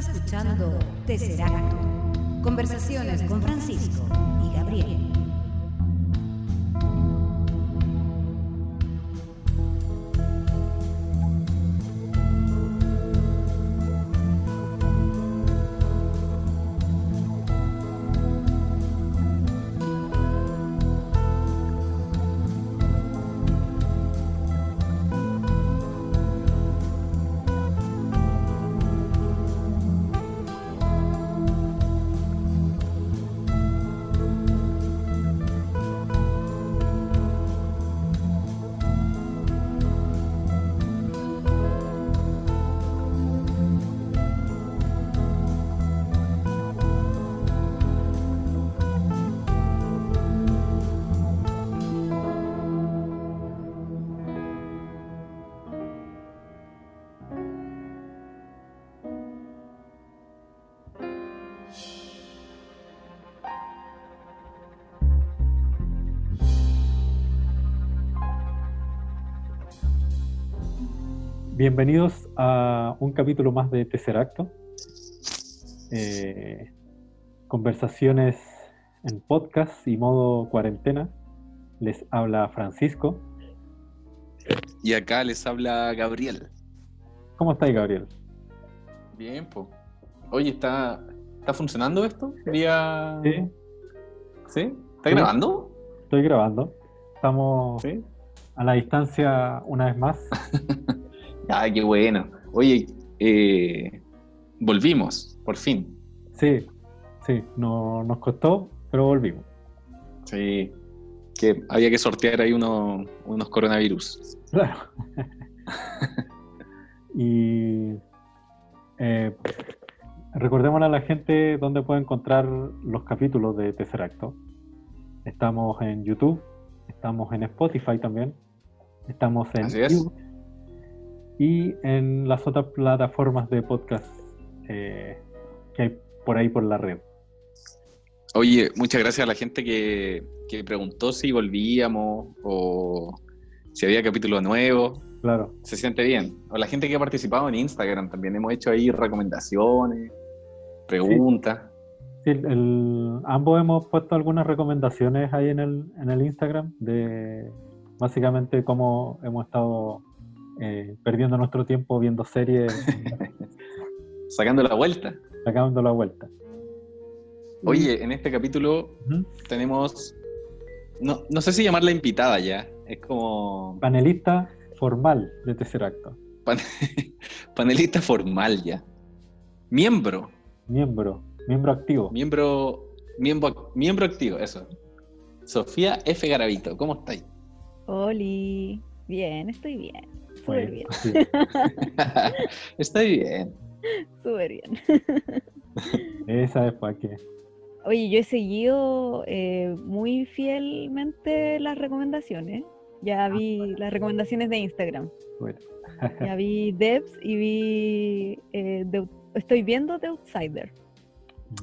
escuchando Tesseracto. Conversaciones con Francisco y Gabriel. Bienvenidos a un capítulo más de Tercer Acto. Eh, conversaciones en podcast y modo cuarentena. Les habla Francisco. Y acá les habla Gabriel. ¿Cómo estáis, Gabriel? Bien, pues. Oye, ¿está, ¿está funcionando esto? Vía... Sí. ¿Sí? ¿Está grabando? Estoy grabando. Estamos a la distancia una vez más. Ay, qué bueno. Oye, eh, volvimos, por fin. Sí, sí, no, nos costó, pero volvimos. Sí, que había que sortear ahí unos coronavirus. Claro. y eh, recordémosle a la gente dónde puede encontrar los capítulos de Tercer Acto. Estamos en YouTube, estamos en Spotify también, estamos en Así es y en las otras plataformas de podcast eh, que hay por ahí por la red. Oye, muchas gracias a la gente que, preguntó si volvíamos o si había capítulo nuevo. Claro. Se siente bien. O la gente que ha participado en Instagram también. Hemos hecho ahí recomendaciones, preguntas. Sí, ambos hemos puesto algunas recomendaciones ahí en el, en el Instagram de básicamente cómo hemos estado eh, perdiendo nuestro tiempo viendo series. Sacando la vuelta. Sacando la vuelta. Oye, en este capítulo tenemos, no, no, sé si llamarla invitada ya, es como... Panelista formal de tercer acto. panelista formal ya. Miembro. Miembro, miembro activo. Miembro, miembro, miembro activo, eso. Sofía F. Garavito, ¿cómo estáis? Oli, bien, estoy bien. Súper bien. Estoy bien. Súper bien. Esa es para qué. Oye, yo he seguido eh, muy fielmente las recomendaciones. Ya ah, vi las recomendaciones de Instagram. ya vi Devs y vi. Eh, estoy viendo The Outsider.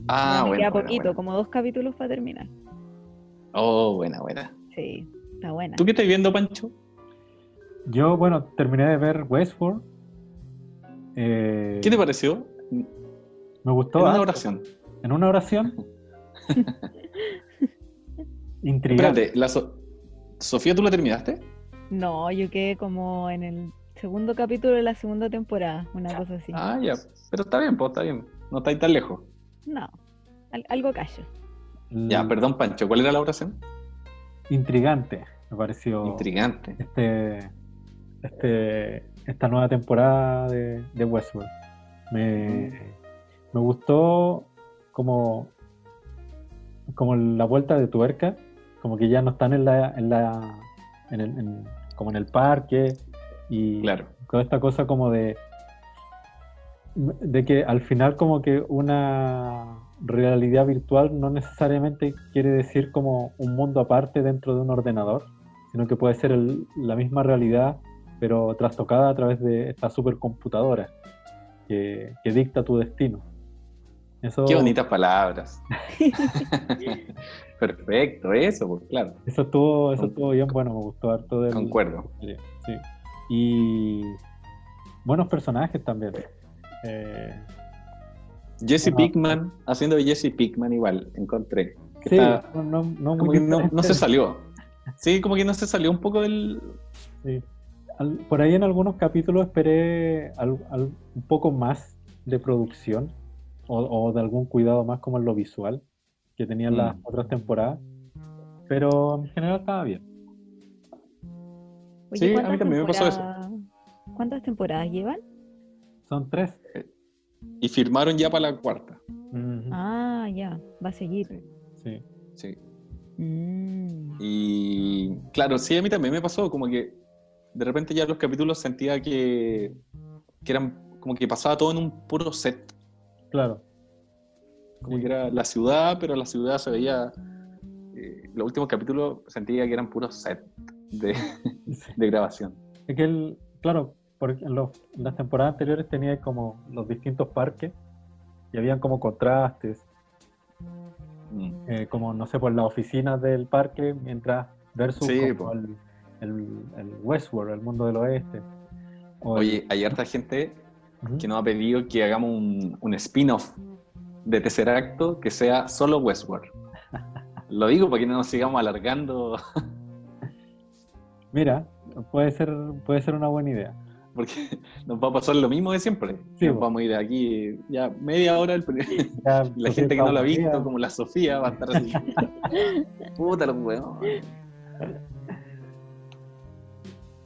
Ah, me bueno. Queda poquito, como dos capítulos para terminar. Oh, buena, buena. Sí, está buena. ¿Tú qué estás viendo, Pancho? Yo, bueno, terminé de ver Westworld. Eh, ¿Qué te pareció? Me gustó. En una oración. En una oración. Intrigante. Espérate, la ¿Sofía tú la terminaste? No, yo quedé como en el segundo capítulo de la segunda temporada, una cosa así. Ah, ya. Pero está bien, pues está bien. No estáis tan lejos. No, algo callo. Ya, perdón, Pancho, ¿cuál era la oración? Intrigante, me pareció. Intrigante. Este, este, esta nueva temporada de, Westworld. Me, me, gustó como, como la vuelta de tuerca, como que ya no están en la, en la en el, como en el parque y claro. toda esta cosa como de de que al final como que una realidad virtual no necesariamente quiere decir como un mundo aparte dentro de un ordenador, sino que puede ser la misma realidad pero trastocada a través de esta supercomputadora que, que dicta tu destino. Eso... Qué bonitas palabras. Perfecto, eso, pues claro. Eso estuvo, eso estuvo bien bueno, me gustó harto del... Concuerdo. Sí. Y buenos personajes también. Eh, Jesse Pickman, haciendo de Jesse Pickman igual, encontré. sí, no, no, no, se salió. Sí, como que no se salió un poco del... Sí. Por ahí en algunos capítulos esperé un poco más de producción o, de algún cuidado más como en lo visual que tenían las mm. otras temporadas, pero en general estaba bien. sí, a mí también me pasó eso. ¿Cuántas temporadas llevan? Son tres. Y firmaron ya para la cuarta. Ah, ya, va a seguir. Sí. Sí. Y claro, sí, a mí también me pasó, como que de repente ya los capítulos sentía que, que eran como que pasaba todo en un puro set. Claro. Como que era la ciudad, pero la ciudad se veía. Eh, los últimos capítulos sentía que eran puros set de, de grabación. Es que, el, claro, porque en, las temporadas anteriores tenía como los distintos parques y habían como contrastes. Mm. Eh, como, no sé, por las oficinas del parque, mientras versus el, el, Westworld, el mundo del oeste. Oye, hay harta gente que nos ha pedido que hagamos un, un spin-off de tercer acto que sea solo Westworld. Lo digo para que no nos sigamos alargando. Mira, puede ser, puede ser una buena idea. Porque nos va a pasar lo mismo de siempre. nos vamos a ir de aquí ya media hora. El... la gente que no lo ha visto, como la Sofía, va a estar así. Puta los huevos.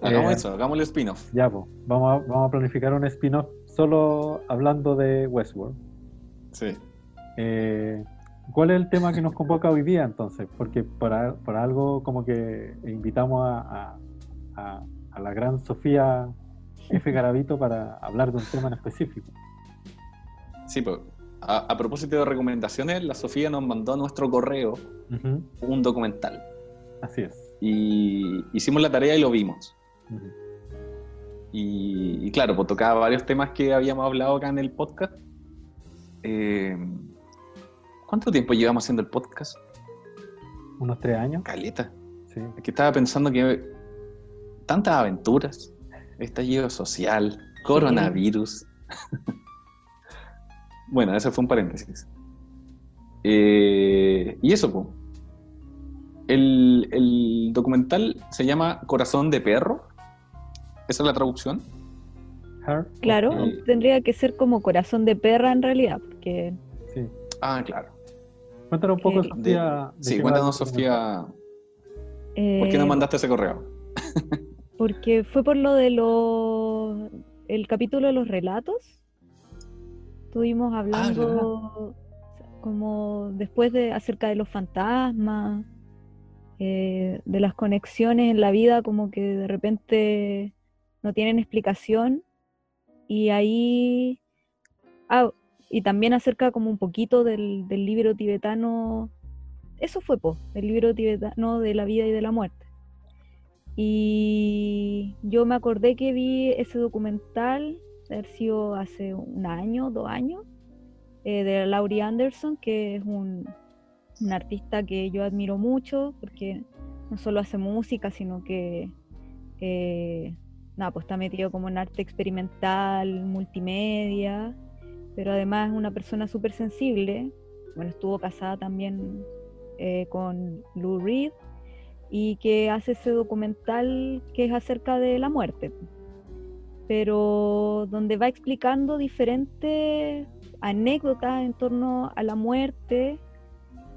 Hagamos eh, eso, hagamos el spin-off. Ya, pues. Vamos a, vamos a planificar un spin-off solo hablando de Westworld. Sí. Eh, ¿Cuál es el tema que nos convoca hoy día entonces? Porque para, algo como que invitamos a, la gran Sofía F. Garavito para hablar de un tema en específico. Sí, pues a, propósito de recomendaciones, la Sofía nos mandó a nuestro correo un documental. Así es. Y hicimos la tarea y lo vimos. Y, y, claro, pues tocaba varios temas que habíamos hablado acá en el podcast. Eh, ¿Cuánto tiempo llevamos haciendo el podcast? Unos tres años. Caleta. Sí. que estaba pensando que tantas aventuras, estallido social, coronavirus. bueno, ese fue un paréntesis. Eh, y eso, pues. El, documental se llama Corazón de Perro. ¿Esa es la traducción? Claro, tendría que ser como Corazón de Perra en realidad, porque... Sí. Ah, claro. Cuéntanos un poco, Sofía. sí, cuéntanos, Sofía. ¿Por qué no eh, mandaste ese correo? porque fue por lo de los. El capítulo de los relatos. Estuvimos ah, hablando como después de acerca de los fantasmas, eh, de las conexiones en la vida, como que de repente no tienen explicación. Y ahí. Ah, y también acerca como un poquito del, libro tibetano, eso fue po, el libro tibetano de la vida y de la muerte. Y yo me acordé que vi ese documental, haber sido hace un año, dos años, eh, de Laurie Anderson, que es un, artista que yo admiro mucho, porque no solo hace música, sino que eh, nada, pues está metido como en arte experimental, multimedia, pero además es una persona súper sensible. Bueno, estuvo casada también eh, con Lou Reed y que hace ese documental que es acerca de la muerte, pero donde va explicando diferentes anécdotas en torno a la muerte,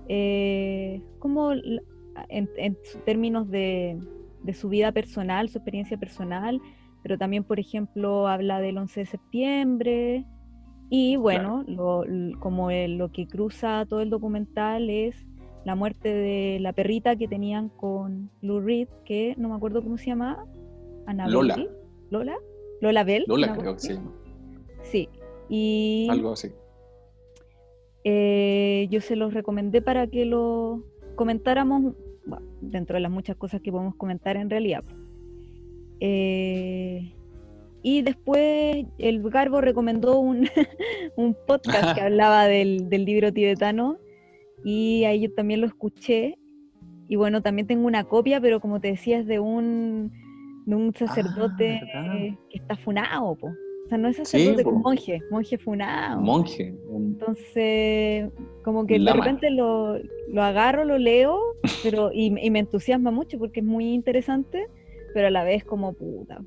eh, como en, términos de, de su vida personal, su experiencia personal, pero también, por ejemplo, habla del 11 de septiembre, y bueno, lo, como lo que cruza todo el documental es la muerte de la perrita que tenían con Lou Reed, que no me acuerdo cómo se llamaba. Lola. Lola. Lola Bell. Lola creo que sí. Sí. Y algo así. Eh, yo se los recomendé para que lo comentáramos, dentro de las muchas cosas que podemos comentar en realidad. Eh, y después el Garbo recomendó un, podcast que hablaba del, libro tibetano y ahí yo también lo escuché. Y bueno, también tengo una copia, pero como te decía, es de un, de un sacerdote ah, que está funado. O sea, no es sacerdote, un monje, monje funado. Monje. Entonces, como que de repente lo, lo, agarro, lo leo, pero y, me entusiasma mucho porque es muy interesante, pero a la vez como puta.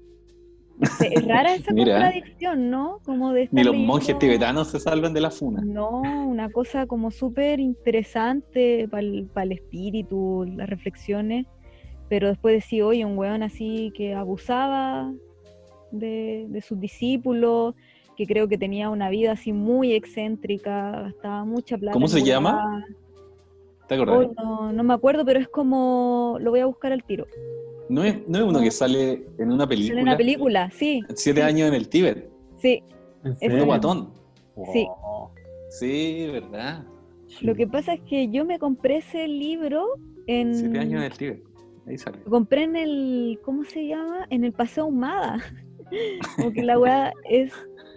es rara esa contradicción, ¿no? Como de Ni los monjes tibetanos se salvan de la funa. No, una cosa como súper interesante para el, espíritu, las reflexiones, pero después decir, oye, un weón así que abusaba de, sus discípulos, que creo que tenía una vida así muy excéntrica, gastaba mucha plata. ¿Cómo se llama? ¿Te acordás? Oh, no, me acuerdo, pero es como, lo voy a buscar al tiro. ¿No es, no es uno que sale en una película? En una película, sí. Siete años en el Tíbet. Sí. Es un guatón. Sí. Sí, verdad. Lo que pasa es que yo me compré ese libro en... Siete años en el Tíbet. Ahí sale. Lo compré en el... ¿Cómo se llama? En el Paseo Humada. Porque la weá es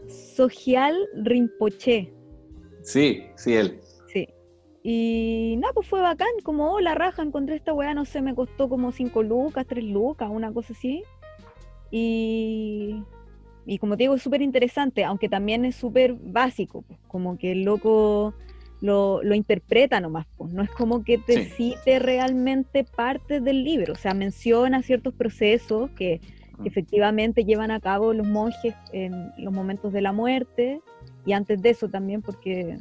Social Rinpoche. Sí, sí, él. Sí. Y nada, pues fue bacán, como, oh, la raja, encontré esta weá, no sé, me costó como 5 lucas, 3 lucas, una cosa así. Y, y como te digo, es súper interesante, aunque también es súper básico, pues, como que el loco lo, lo interpreta nomás, pues, no es como que te cite realmente parte del libro, o sea, menciona ciertos procesos que que efectivamente llevan a cabo los monjes en los momentos de la muerte y antes de eso también porque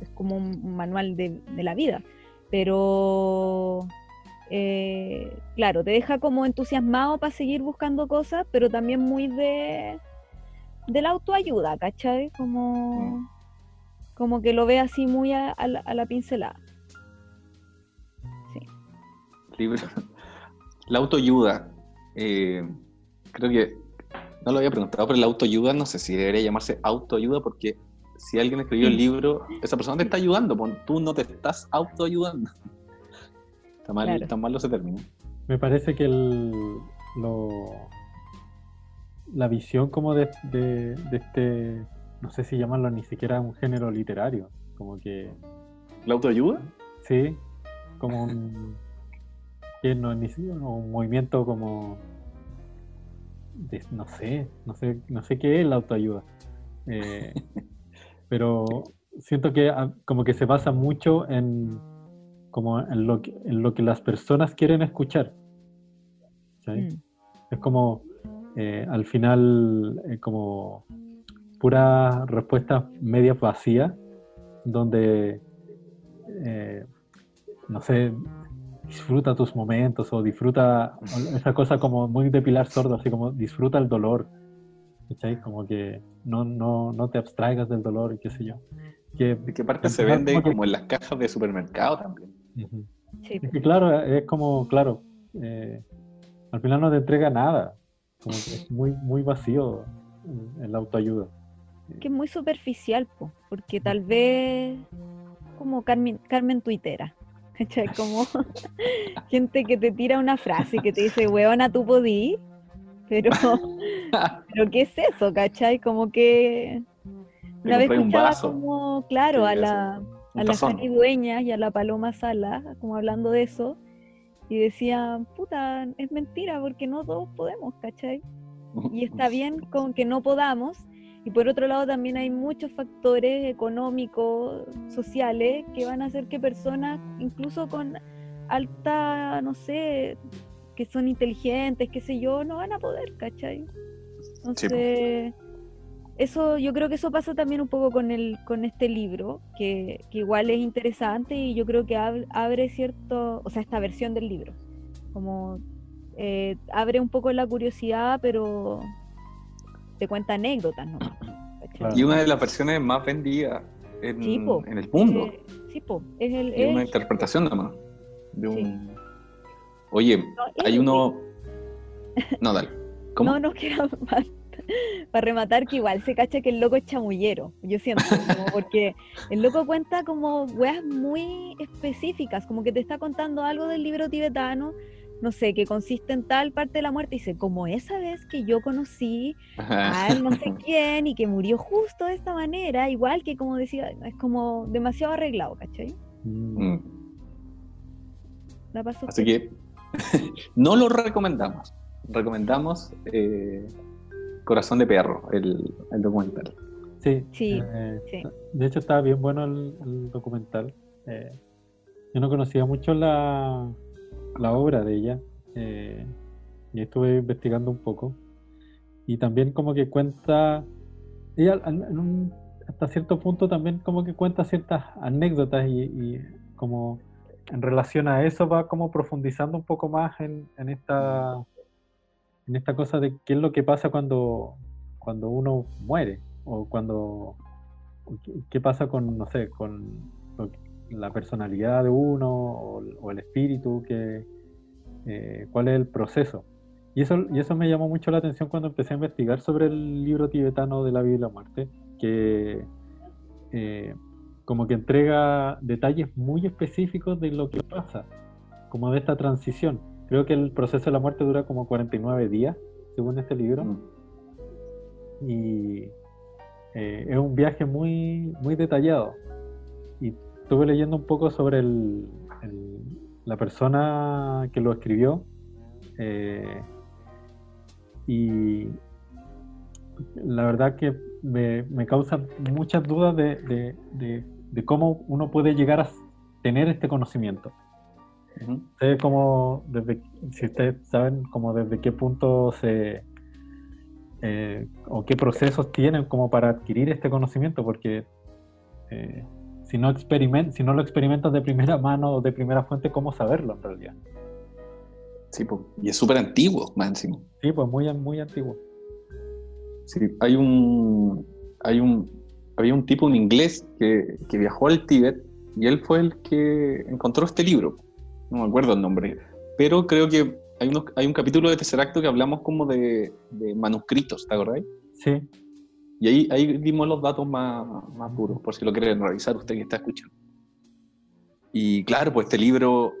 es como un manual de, la vida. Pero eh, claro, te deja como entusiasmado para seguir buscando cosas, pero también muy de, de la autoayuda, ¿cachai? Como, mm. como que lo ve así muy a, la, pincelada. Sí. Libro. La autoayuda. Eh, creo que no lo había preguntado, pero la autoayuda no sé si debería llamarse autoayuda porque si alguien escribió el libro, esa persona te está ayudando, tú no te estás autoayudando. Está mal, está mal ese término. Me parece que el, lo, la visión como de, de, este, no sé si llamarlo ni siquiera un género literario, como que... ¿La autoayuda? Sí, como un, que no, un movimiento como no sé, no sé, no sé qué es la autoayuda. Eh, pero siento que ah, como que se basa mucho en como en lo que, en lo que las personas quieren escuchar. Mm. Es como eh, al final eh, como pura respuesta media vacía donde no sé disfruta tus momentos o disfruta esa cosa como muy de Pilar Sordo, así como disfruta el dolor. ¿Cachai? Como que no, no, no te abstraigas del dolor y qué sé yo. Que, ¿De qué parte se vende como, en las cajas de supermercado también? sí. claro, es como, claro, eh, al final no te entrega nada. Como que es muy, muy vacío en, la autoayuda. Que es muy superficial, porque tal vez como Carmen, Carmen Tuitera como gente que te tira una frase y que te dice, weona, tú podí, pero, pero ¿qué es eso, cachai? Como que una vez escuchaba como, claro, a la, a la Dueña y a la Paloma Sala, como hablando de eso, y decía, puta, es mentira, porque no todos podemos, ¿cachai? Y está bien con que no podamos, y por otro lado también hay muchos factores económicos, sociales, que van a hacer que personas, incluso con alta, no sé, que son inteligentes, qué sé yo, no van a poder, ¿cachai? Entonces, eso, yo creo que eso pasa también un poco con el, con este libro, que, igual es interesante y yo creo que abre cierto, o sea, esta versión del libro, como eh, abre un poco la curiosidad, pero te cuenta anécdotas, ¿no? Y una de las versiones más vendidas en, en el mundo. sí, po. Es, el, es una interpretación nada más. De un... Oye, hay uno... No, dale. ¿Cómo? No, no quiero más para rematar que igual se cacha que el loco es chamullero, yo siento, porque el loco cuenta como weas muy específicas, como que te está contando algo del libro tibetano, no sé, que consiste en tal parte de la muerte, y dice, como esa vez que yo conocí a no sé quién y que murió justo de esta manera, igual que como decía, es como demasiado arreglado, ¿cachai? Mm. La pasó Así que no lo recomendamos. Recomendamos eh, Corazón de Perro, el, documental. Sí, sí, eh, De hecho, estaba bien bueno el, documental. Eh, yo no conocía mucho la, la obra de ella eh, y estuve investigando un poco. Y también como que cuenta, ella hasta cierto punto también como que cuenta ciertas anécdotas y, como en relación a eso va como profundizando un poco más en, en, esta en esta cosa de qué es lo que pasa cuando, cuando uno muere o cuando qué pasa con no sé con la personalidad de uno o, el espíritu que eh, cuál es el proceso y eso y eso me llamó mucho la atención cuando empecé a investigar sobre el libro tibetano de la vida y la muerte que eh, como que entrega detalles muy específicos de lo que pasa como de esta transición creo que el proceso de la muerte dura como 49 días según este libro mm. y eh, es un viaje muy, muy detallado. Estuve leyendo un poco sobre la persona que lo escribió. Eh, y la verdad que me, me causa muchas dudas de, cómo uno puede llegar a tener este conocimiento. como desde, si ustedes saben como desde qué punto se, eh, o qué procesos tienen como para adquirir este conocimiento, porque eh, si, no si no lo experimentas de primera mano o de primera fuente, ¿cómo saberlo en realidad? Sí, pues, y es súper antiguo, más encima. Sí, pues muy, muy antiguo. Sí, hay un, hay un, había un tipo, un inglés, que, que viajó al Tíbet y él fue el que encontró este libro. No me acuerdo el nombre, pero creo que hay, un capítulo de tercer acto que hablamos como de, manuscritos, ¿te acordáis? Sí. Y ahí, ahí dimos los datos más, más puros, por si lo quieren revisar usted que está escuchando. Y claro, pues este libro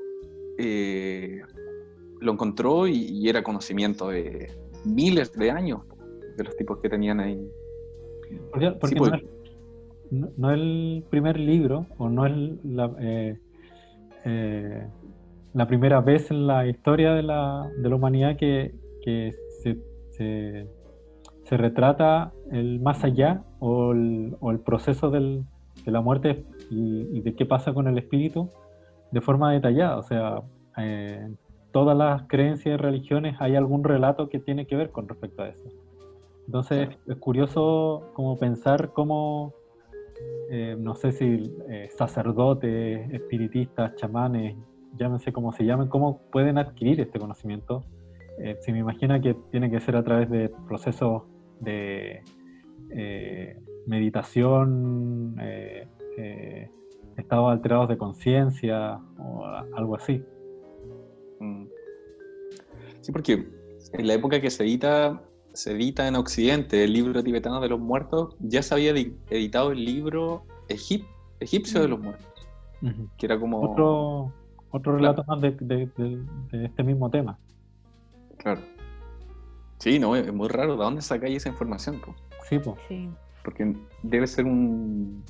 eh, lo encontró y, era conocimiento de miles de años de los tipos que tenían ahí. Porque, pues. no, es, el primer libro, o no es la, eh, eh, la primera vez en la historia de la, de la humanidad que, que se, se, retrata el más allá o el, o el proceso del, de la muerte y, de qué pasa con el espíritu de forma detallada. O sea, eh, todas las creencias y religiones hay algún relato que tiene que ver con respecto a eso. Entonces es curioso como pensar cómo, eh, no sé si eh, sacerdotes, espiritistas, chamanes, llámense como se llamen, cómo pueden adquirir este conocimiento. Eh, se me imagina que tiene que ser a través de procesos de eh, meditación, eh, estados alterados de conciencia o algo así. Mm. Sí, porque en la época que se edita, se edita en Occidente el libro tibetano de los muertos, ya se había editado el libro egipcio de los muertos, que era como... Otro, otro relato más de, este mismo tema. Claro. Sí, no, es muy raro. ¿De dónde sacáis esa información? Sí, pues. Porque debe ser un,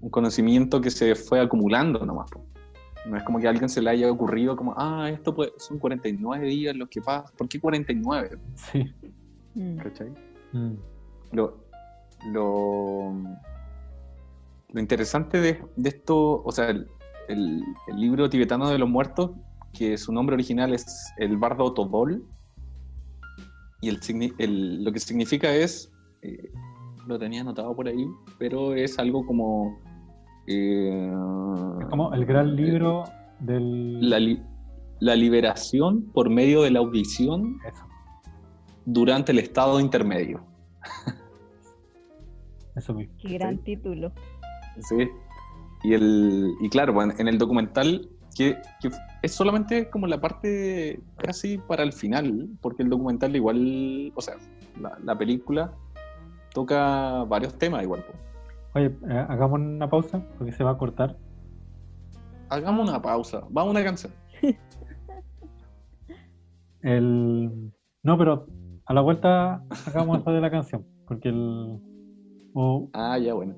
un, conocimiento que se fue acumulando nomás. No es como que a alguien se le haya ocurrido como, ah, esto son 49 días los que pasan. ¿Por qué 49? Sí. Mm. ¿Cachai? Mm. Lo, lo, lo, interesante de, de, esto, o sea, el, libro tibetano de los muertos, que su nombre original es el Bardo Todol, y el, lo que significa es, eh, lo tenía anotado por ahí, pero es algo como... Eh, es como el gran libro del... La, liberación por medio de la audición durante el estado intermedio. Eso mismo. Qué gran título. Sí, y, el, y claro, en el documental, que, es solamente como la parte casi para el final, porque el documental igual, o sea, la, película toca varios temas igual. Oye, eh, hagamos una pausa porque se va a cortar. Hagamos una pausa, vamos a una canción. el... No, pero a la vuelta hagamos eso de la canción, porque el... Ah, ya, bueno.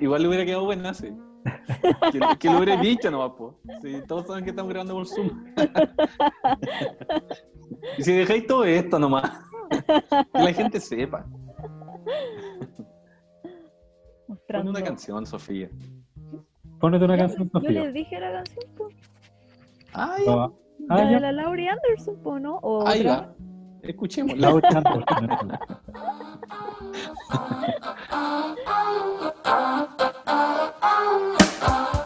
Igual, le hubiera quedado buena, sí. que, que, lo hubiera dicho nomás, po. Si todos saben que estamos grabando por Zoom. y si dejáis todo esto nomás, que la gente sepa. Mostrando. Pon una canción, Sofía. ponete una canción, Sofía. Yo les dije la canción, po. Ah, ya. Ah, la de la Laurie Anderson, po, ¿no? O Ahí otra. va. Escuchemos. La otra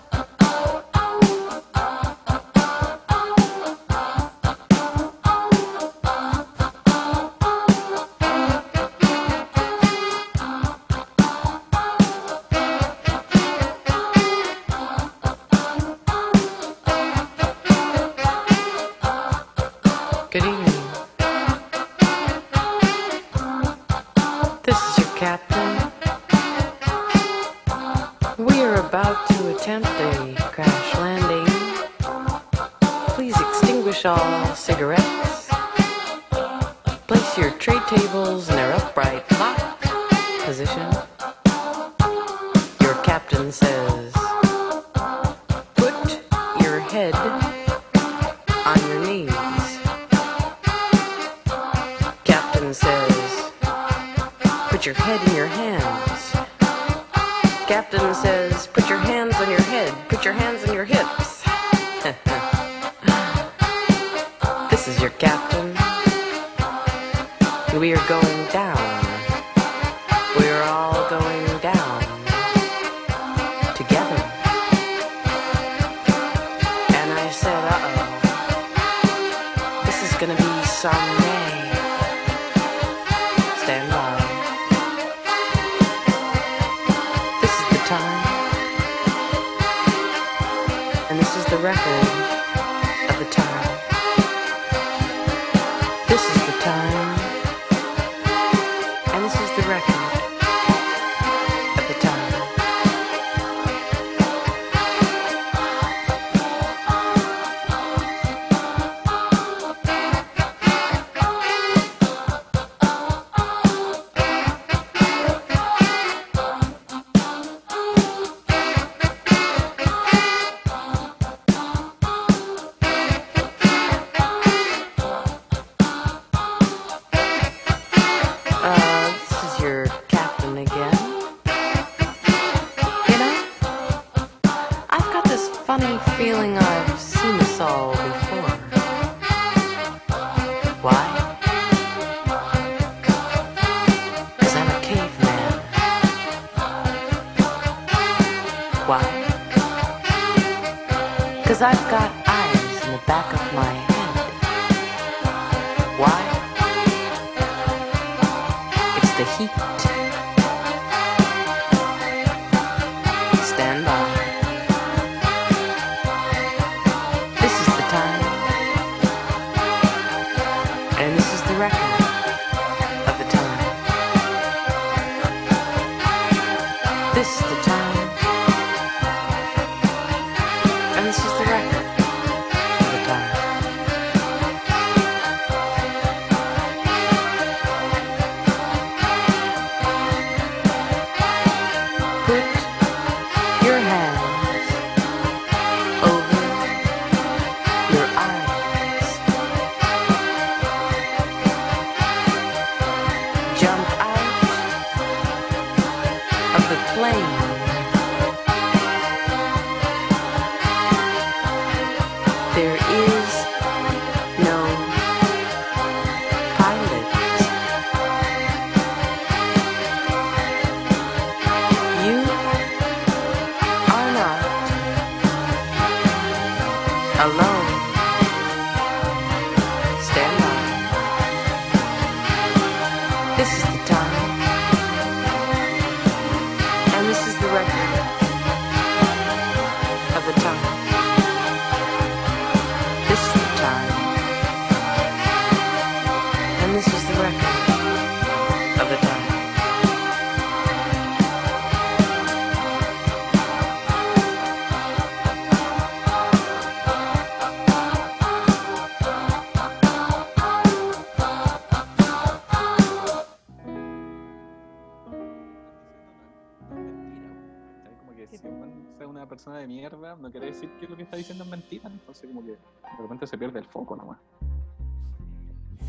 de repente se pierde el foco nomás.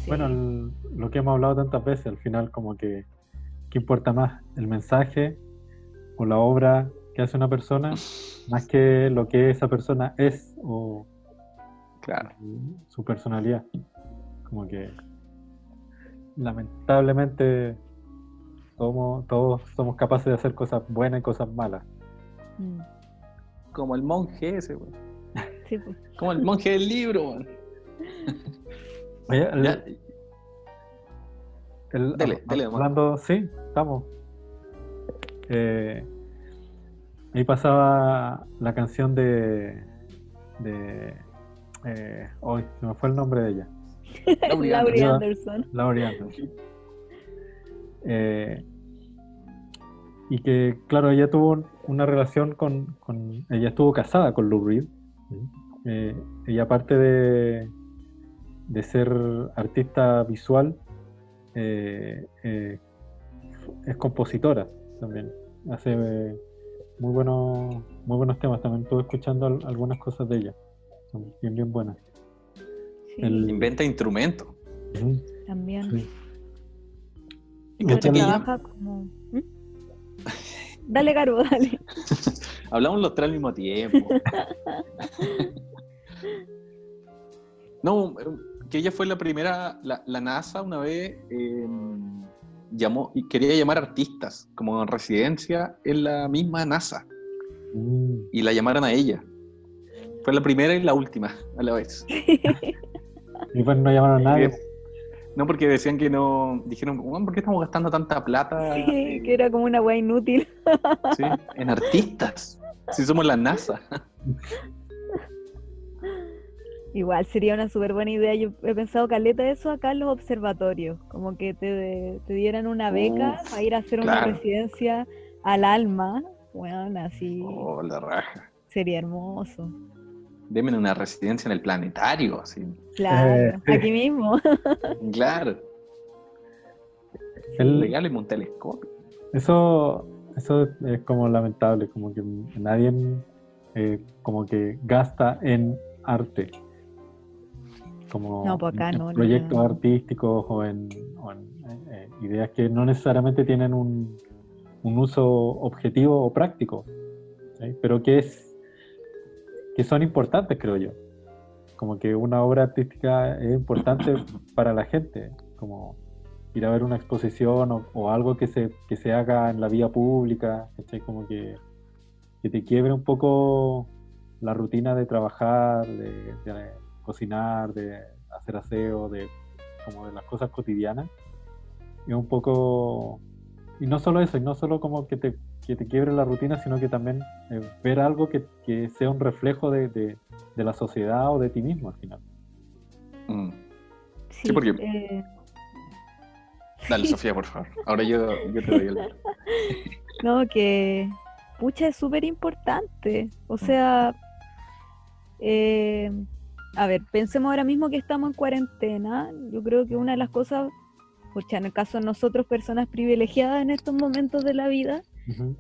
Bueno, lo que hemos hablado tantas veces, al final como que, ¿qué importa más? ¿El mensaje o la obra que hace una persona? Más que lo que esa persona es o claro. su personalidad. Como que lamentablemente somos, todos somos capaces de hacer cosas buenas y cosas malas. Mm. Como el monje ese, güey sí, pues. Como el monje del libro, weón. Oye, el- Ya, el- Dele, hab- dele, Omar. hablando, sí, estamos. Eh, ahí pasaba la canción de. de eh, hoy se me fue el nombre de ella. Laurie Anderson. Anderson. Laurie Anderson. Eh, y que, claro, ella tuvo una relación con, con- Ella estuvo casada con Lou Reed. Eh, ella, aparte de, de ser artista visual, eh, eh, es compositora también. Hace muy, buenos, muy buenos temas. También estuve escuchando al- algunas cosas de ella. Son bien, bien buenas. Sí, El- inventa instrumentos. También. sí. Y ella- trabaja como. ¿Mm? Dale, Caro, dale. Hablamos los tres al mismo tiempo. no, que ella fue la primera, la, la NASA una vez eh, llamó y quería llamar artistas como en residencia en la misma NASA Mm. y la llamaron a ella. Fue la primera y la última a la vez. Y pues no llamaron a nadie. No, porque decían que no. Dijeron, "Weón, ¿por qué estamos gastando tanta plata Sí, que era como una weá inútil. sí, en artistas? Si somos la NASA. Igual sería una súper buena idea. Yo he pensado caleta de eso acá en los observatorios. Como que te, te dieran una beca Uf, para ir a hacer claro. una residencia al alma. Bueno, así Oh, la raja. sería hermoso. Denme una residencia en el planetario, así. Claro, Eh, aquí mismo. Claro. El- Regáleme un telescopio. Eso, eso es como lamentable, como que nadie eh, como que gasta en arte. Como No, pues acá en no, proyectos no. artísticos o en, o en, eh, ideas que no necesariamente tienen un, un uso objetivo o práctico, ¿sí? pero que es que son importantes, creo yo. Como que una obra artística es importante para la gente, como ir a ver una exposición o, o algo que se, que se haga en la vía pública, ¿cachai? Como que, que te quiebre un poco la rutina de trabajar, de, de cocinar, de hacer aseo, de como de las cosas cotidianas. Y un poco, y no solo eso, y no solo como que te, que te quiebre la rutina, sino que también eh, ver algo que, que sea un reflejo de, de- de la sociedad o de ti mismo al final. Mm. Sí, porque- eh, Dale, Sofía, por favor. Ahora yo, yo te doy el. no, que pucha es súper importante. O sea, eh, a ver, pensemos ahora mismo que estamos en cuarentena. Yo creo que una de las cosas, pucha, en el caso de nosotros, personas privilegiadas en estos momentos de la vida,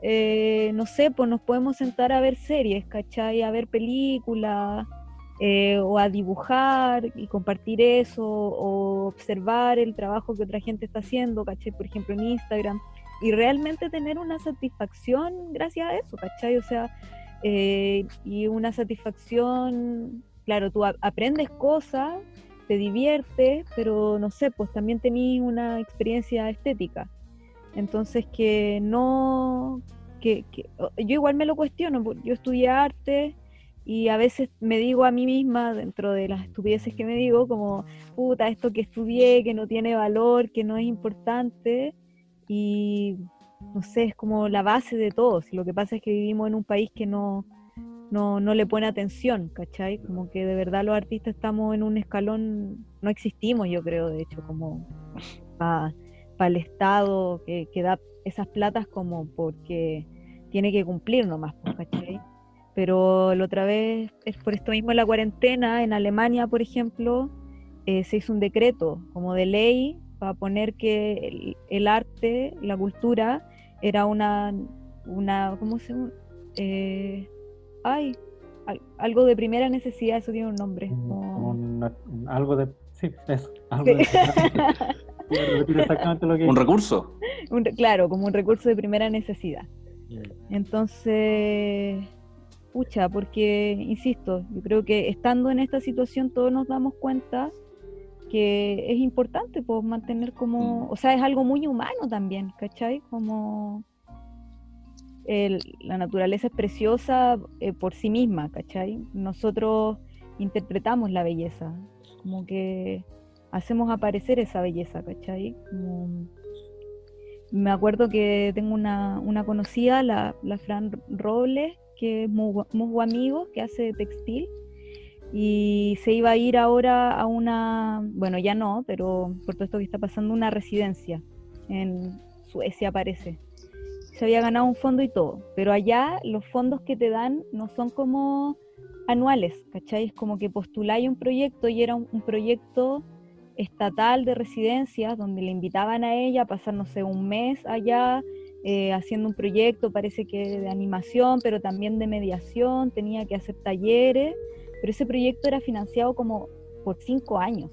eh, no sé, pues nos podemos sentar a ver series, ¿cachai? A ver películas, eh, o a dibujar y compartir eso, o observar el trabajo que otra gente está haciendo, ¿cachai? Por ejemplo, en Instagram, y realmente tener una satisfacción gracias a eso, ¿cachai? O sea, eh, y una satisfacción, claro, tú aprendes cosas, te diviertes, pero no sé, pues también tenés una experiencia estética. Entonces que no, que, que- yo igual me lo cuestiono, po- yo estudié arte y a veces me digo a mí misma, dentro de las estupideces que me digo, como, puta, esto que estudié, que no tiene valor, que no es importante, y no sé, es como la base de todo. Si lo que pasa es que vivimos en un país que no, no, no le pone atención, ¿cachai? Como que de verdad los artistas estamos en un escalón, no existimos yo creo, de hecho, como para el Estado que, que da esas platas como porque tiene que cumplir nomás, pues, ¿cachai? Pero la otra vez, es por esto mismo en la cuarentena, en Alemania, por ejemplo, eh, se hizo un decreto como de ley para poner que el, el arte, la cultura, era una, una ¿cómo se llama? Eh, ay, al- algo de primera necesidad, eso tiene un nombre. Un- como- una- un- algo de, Sí, eso. algo de- Quiero repetir exactamente lo que Un recurso. Un claro, como un recurso de primera necesidad. Entonces, pucha, porque, insisto, yo creo que estando en esta situación todos nos damos cuenta que es importante pues, mantener como, Mm. o sea, es algo muy humano también, ¿cachai? Como el- la naturaleza es preciosa eh, por sí misma, ¿cachai? Nosotros interpretamos la belleza, como que hacemos aparecer esa belleza, ¿cachai? Como- me acuerdo que tengo una, una conocida, la, la Fran Robles, que es muy, muy amigo, que hace textil, y se iba a ir ahora a una, bueno, ya no, pero por todo esto que está pasando, una residencia en Suecia parece. Se había ganado un fondo y todo, pero allá los fondos que te dan no son como anuales, ¿cachai? Es como que postuláis un proyecto y era un, un proyecto estatal de residencias donde le invitaban a ella a pasar, no sé, un mes allá eh, haciendo un proyecto, parece que de animación, pero también de mediación, tenía que hacer talleres, pero ese proyecto era financiado como por cinco años.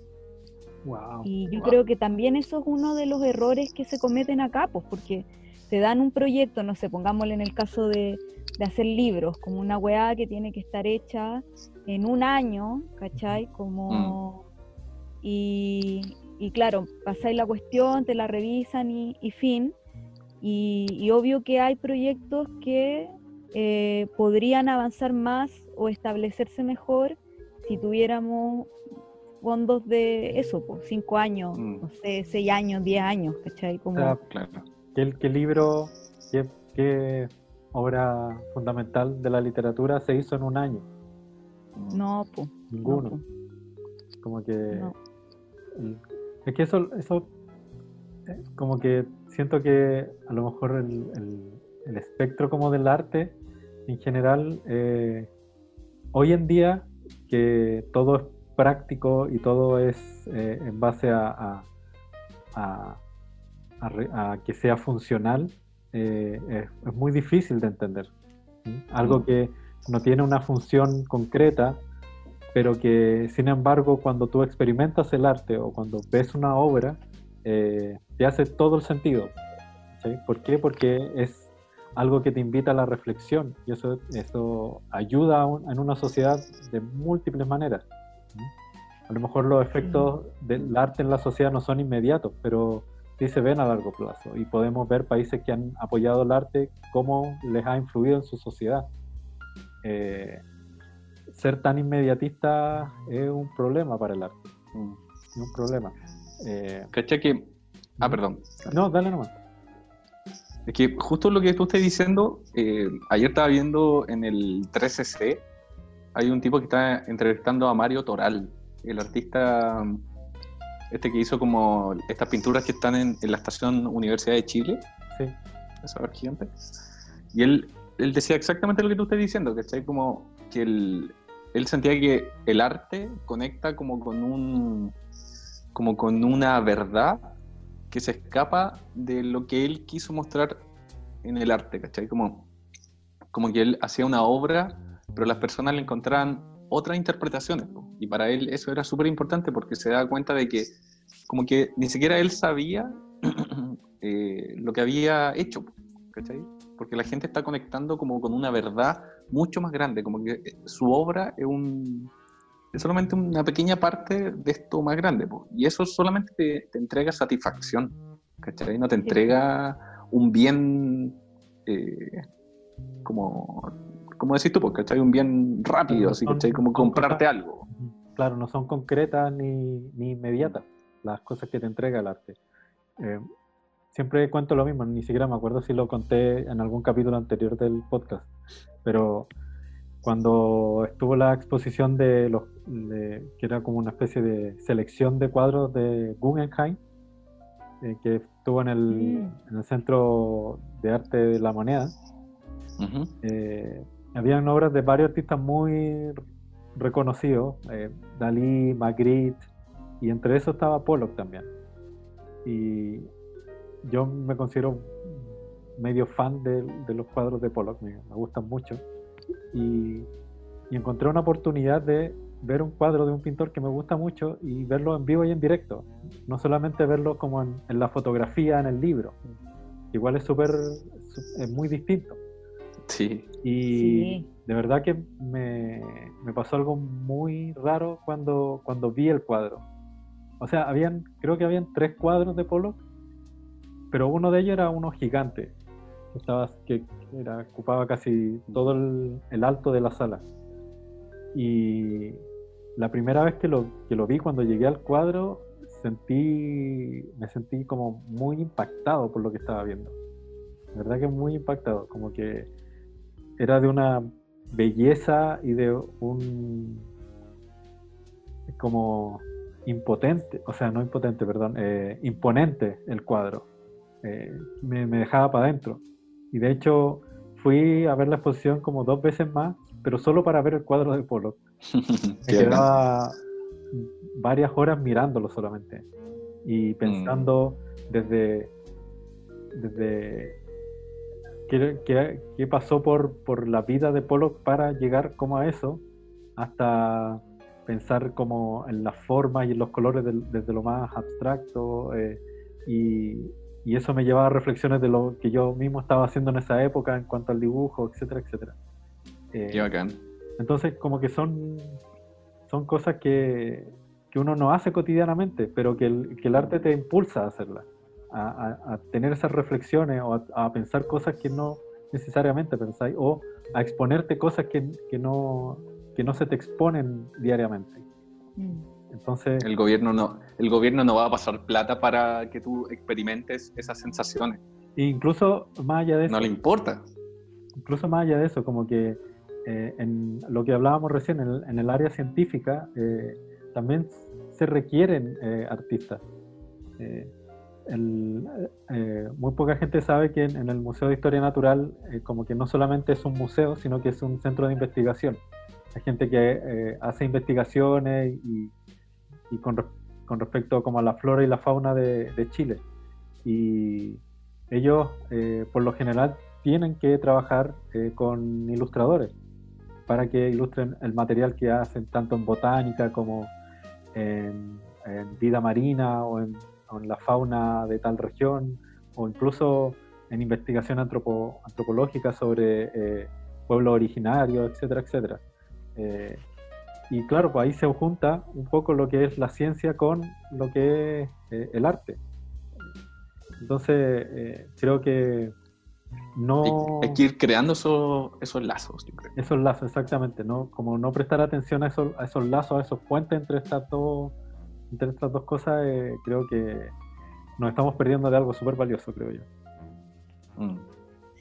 Wow. Y yo Wow. creo que también eso es uno de los errores que se cometen acá, pues porque te dan un proyecto, no sé, pongámosle en el caso de, de hacer libros, como una weá que tiene que estar hecha en un año, ¿cachai? Como... Y, y claro, pasáis la cuestión, te la revisan y, y fin. Y, y obvio que hay proyectos que eh, podrían avanzar más o establecerse mejor si tuviéramos fondos de eso, pues, cinco años, Mm. no sé, seis años, diez años, ¿cachai? Como, Claro. ¿Qué, qué libro, qué, qué obra fundamental de la literatura se hizo en un año? no, pues. Ninguno. Como que. No. es que eso, eso eh, como que siento que a lo mejor el, el- el espectro como del arte en general, eh, hoy en día que todo es práctico y todo es eh, en base a, a- a- a re- a que sea funcional, eh, es, es muy difícil de entender. ¿sí? Algo que no tiene una función concreta, pero que sin embargo cuando tú experimentas el arte o cuando ves una obra, eh, te hace todo el sentido. ¿sí? ¿Por qué? Porque es algo que te invita a la reflexión y eso, eso ayuda un- en una sociedad de múltiples maneras. ¿sí? A lo mejor los efectos del arte en la sociedad no son inmediatos, pero sí se ven a largo plazo y podemos ver países que han apoyado el arte, cómo les ha influido en su sociedad. Eh, ser tan inmediatista es un problema para el arte, es un problema. Eh, ¿Cachai que.? Ah, perdón. no, dale nomás. Es que justo lo que tú estás diciendo, eh, ayer estaba viendo en el 13C, hay un tipo que está entrevistando a Mario Toral, el artista este que hizo como estas pinturas que están en, en la estación Universidad de Chile, Sí. esa gigante. Y él, él decía exactamente lo que tú estás diciendo, que como que el- él sentía que el arte conecta como con un como con una verdad que se escapa de lo que él quiso mostrar en el arte, ¿cachai? Como, como que él hacía una obra, pero las personas le encontraban otras interpretaciones. po. Y para él eso era súper importante porque se da cuenta de que como que ni siquiera él sabía eh, lo que había hecho, ¿cachai? Porque la gente está conectando como con una verdad mucho más grande, como que eh, su obra es un, es solamente una pequeña parte de esto más grande. po. Y eso solamente te, te entrega satisfacción. ¿Cachai? No te entrega un bien eh, como, como decís tú, po, ¿cachai? Un bien rápido, así, Son- ¿cachai? Como comprarte algo. Claro, no son concretas ni, ni inmediatas las cosas que te entrega el arte. Eh, siempre cuento lo mismo, ni siquiera me acuerdo si lo conté en algún capítulo anterior del podcast, pero cuando estuvo la exposición de los, de- que era como una especie de selección de cuadros de Guggenheim, eh, que estuvo en el, Mm. en el Centro de Arte de la Moneda, eh, habían obras de varios artistas muy reconocidos, eh, Dalí, Magritte, y entre esos estaba Pollock también. Y yo me considero medio fan de, de los cuadros de Pollock, me, me gustan mucho. Y y encontré una oportunidad de ver un cuadro de un pintor que me gusta mucho y verlo en vivo y en directo, no solamente verlo como en, la fotografía, en el libro. Igual es súper, es muy distinto. Sí. Y de verdad que me, me, pasó algo muy raro cuando, cuando vi el cuadro. O sea, habían, creo que habían tres cuadros de Pollock, pero uno de ellos era uno gigante, que, estaba, que era, ocupaba casi todo el, el alto de la sala. Y la primera vez que lo, que lo vi, cuando llegué al cuadro, sentí, me sentí como muy impactado por lo que estaba viendo. La verdad que muy impactado, como que era de una belleza y de un como impotente, o sea, no impotente, perdón, eh, imponente el cuadro. Eh, me, me, dejaba para adentro. Y de hecho fui a ver la exposición como dos veces más pero solo para ver el cuadro de Polo. Me quedaba varias horas mirándolo solamente y pensando mm. desde, desde qué, qué, pasó por, por, la vida de Pollock para llegar como a eso, hasta pensar como en las formas y en los colores desde lo más abstracto eh, y, y, eso me llevaba a reflexiones de lo que yo mismo estaba haciendo en esa época en cuanto al dibujo, etcétera, etcétera. Eh, Qué bacán. Entonces, como que son, son cosas que, que uno no hace cotidianamente, pero que el, que el arte te impulsa a hacerlas, a, a, tener esas reflexiones o a, pensar cosas que no necesariamente pensáis, o a exponerte cosas que, que, no, que no se te exponen diariamente. Mm. Entonces, el gobierno no el gobierno no va a pasar plata para que tú experimentes esas sensaciones. Incluso más allá de eso. No le importa. Incluso más allá de eso, como que eh, en lo que hablábamos recién, en el, área científica, eh, también se requieren eh, artistas. muy poca gente sabe que en, el Museo de Historia Natural como que no solamente es un museo, sino que es un centro de investigación. Hay gente que hace investigaciones y, con, con, respecto como a la flora y la fauna de, de Chile. Y ellos, por lo general, tienen que trabajar con ilustradores para que ilustren el material que hacen tanto en botánica como en, vida marina o en, la fauna de tal región o incluso en investigación antropológica sobre eh, pueblos originarios, etcétera, etcétera. Eh, y claro, pues ahí se junta un poco lo que es la ciencia con lo que es eh, el arte. Entonces, creo que no... Hay, que ir creando esos, esos lazos, Esos lazos, exactamente, ¿no? Como no prestar atención a esos, a esos lazos, a esos puentes entre estas dos, entre estas dos cosas, eh, creo que nos estamos perdiendo de algo súper valioso, creo yo. Mm.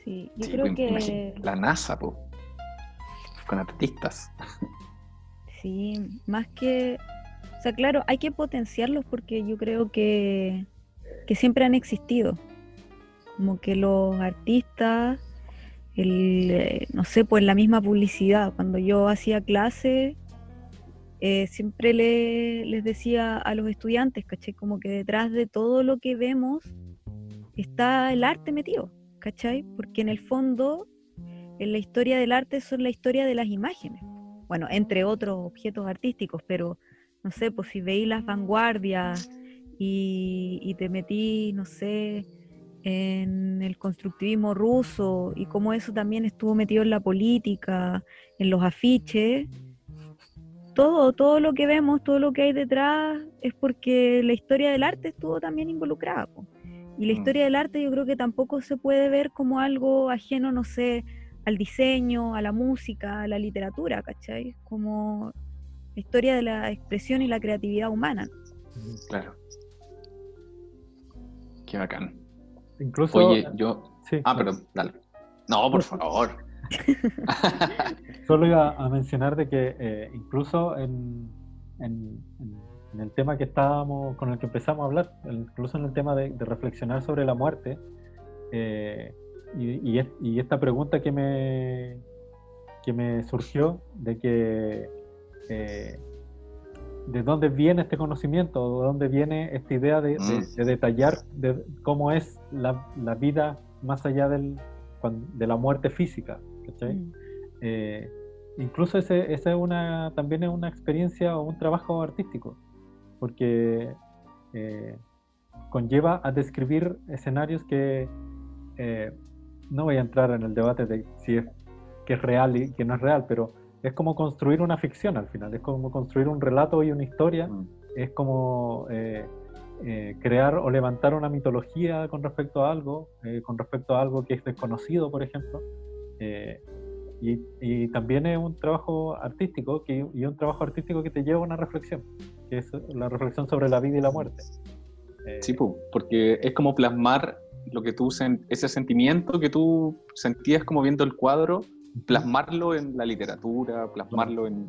Sí, yo creo que... La NASA, po, con artistas. Sí, más que... O sea, claro, hay que potenciarlos porque yo creo que, que siempre han existido como que los artistas, el, eh, no sé, pues la misma publicidad, cuando yo hacía clase, eh, siempre les decía a los estudiantes, ¿cachai? Como que detrás de todo lo que vemos está el arte metido, ¿cachai? Porque en el fondo, en la historia del arte son la historia de las imágenes. Bueno, entre otros objetos artísticos, pero no sé, pues si veí las vanguardias y te metí, no sé, en el constructivismo ruso y cómo eso también estuvo metido en la política, en los afiches. Todo, todo lo que vemos, todo lo que hay detrás es porque la historia del arte estuvo también involucrada. Y la mm. historia del arte yo creo que tampoco se puede ver como algo ajeno, no sé, al diseño, a la música, a la literatura, ¿cachai? Como la historia de la expresión y la creatividad humana. Claro. Qué bacán. Incluso. Oye, yo. ah, pero dale. No, por favor. Solo iba a mencionar de que eh, incluso en, en, el tema que estábamos, con el que empezamos a hablar, incluso en el tema de, reflexionar sobre la muerte, eh, y, y, esta pregunta que me, que me surgió de que eh, de dónde viene este conocimiento, de dónde viene esta idea de, mm. detallar de cómo es la, vida más allá del, de la muerte física. Mm. Eh, incluso ese, esa es una, también es una experiencia o un trabajo artístico, porque eh, conlleva a describir escenarios que eh, no voy a entrar en el debate de si es que es real y que no es real, pero es como construir una ficción al final, es como construir un relato y una historia, mm. es como eh, crear o levantar una mitología con respecto a algo, con respecto a algo que es desconocido, por ejemplo. Y, también es un trabajo artístico que, y un trabajo artístico que te lleva a una reflexión, que es la reflexión sobre la vida y la muerte. Eh, sí, porque es como plasmar lo que tú, ese sentimiento que tú sentías como viendo el cuadro, plasmarlo en la literatura, plasmarlo en,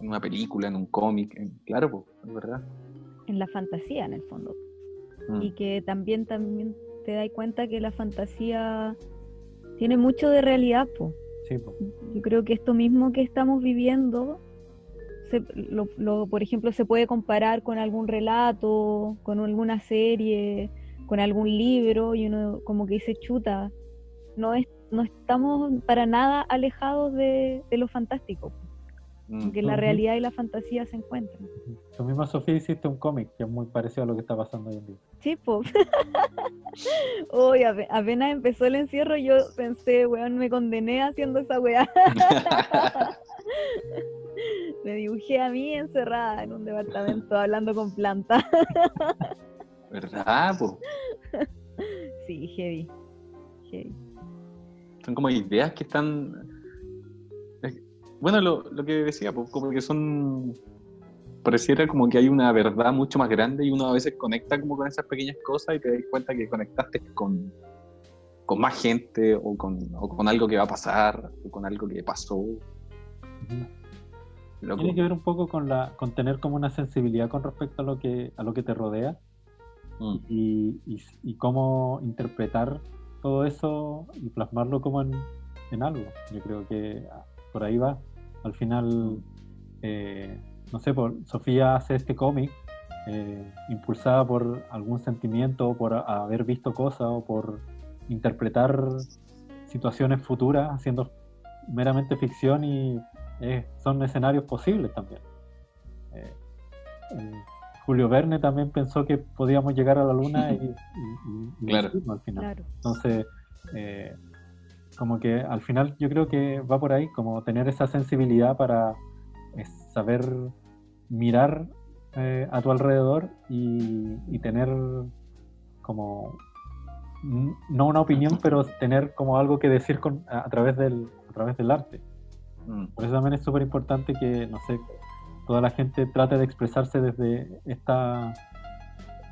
una película, en un cómic, claro, es verdad. En la fantasía, en el fondo. Mm. Y que también, también te das cuenta que la fantasía tiene mucho de realidad, pues yo creo que esto mismo que estamos viviendo, por ejemplo, se puede comparar con algún relato, con alguna serie, con algún libro, y uno como que dice, chuta, no, es, no estamos para nada alejados de, lo fantástico. Que la realidad y la fantasía se encuentran. Tú misma, Sofía, hiciste un cómic que es muy parecido a lo que está pasando hoy en día. Sí, pues. Uy, apenas empezó el encierro, yo pensé, weón, me condené haciendo esa weá. me dibujé a mí encerrada en un departamento hablando con plantas. ¿Verdad, po? Sí, heavy. heavy. Son como ideas que están bueno, lo, lo que decía, pues, como que son. Pareciera como que hay una verdad mucho más grande y uno a veces conecta como con esas pequeñas cosas y te das cuenta que conectaste con, con más gente o con, o con algo que va a pasar o con algo que pasó. Tiene que ver un poco con, la, con tener como una sensibilidad con respecto a lo que, a lo que te rodea mm. y, y, y, cómo interpretar todo eso y plasmarlo como en, en algo. Yo creo que por ahí va al final, eh, no sé, por, Sofía hace este cómic eh, impulsada por algún sentimiento, por haber visto cosas o por interpretar situaciones futuras haciendo meramente ficción y eh, son escenarios posibles también. Julio Verne también pensó que podíamos llegar a la luna y, claro. al final. Entonces, como que al final yo creo que va por ahí, como tener esa sensibilidad para eh, saber mirar eh, a tu alrededor y, tener como, no una opinión, pero tener como algo que decir con, a, través del, a través del arte. Mm. Por eso también es súper importante que, no sé, toda la gente trate de expresarse desde esta,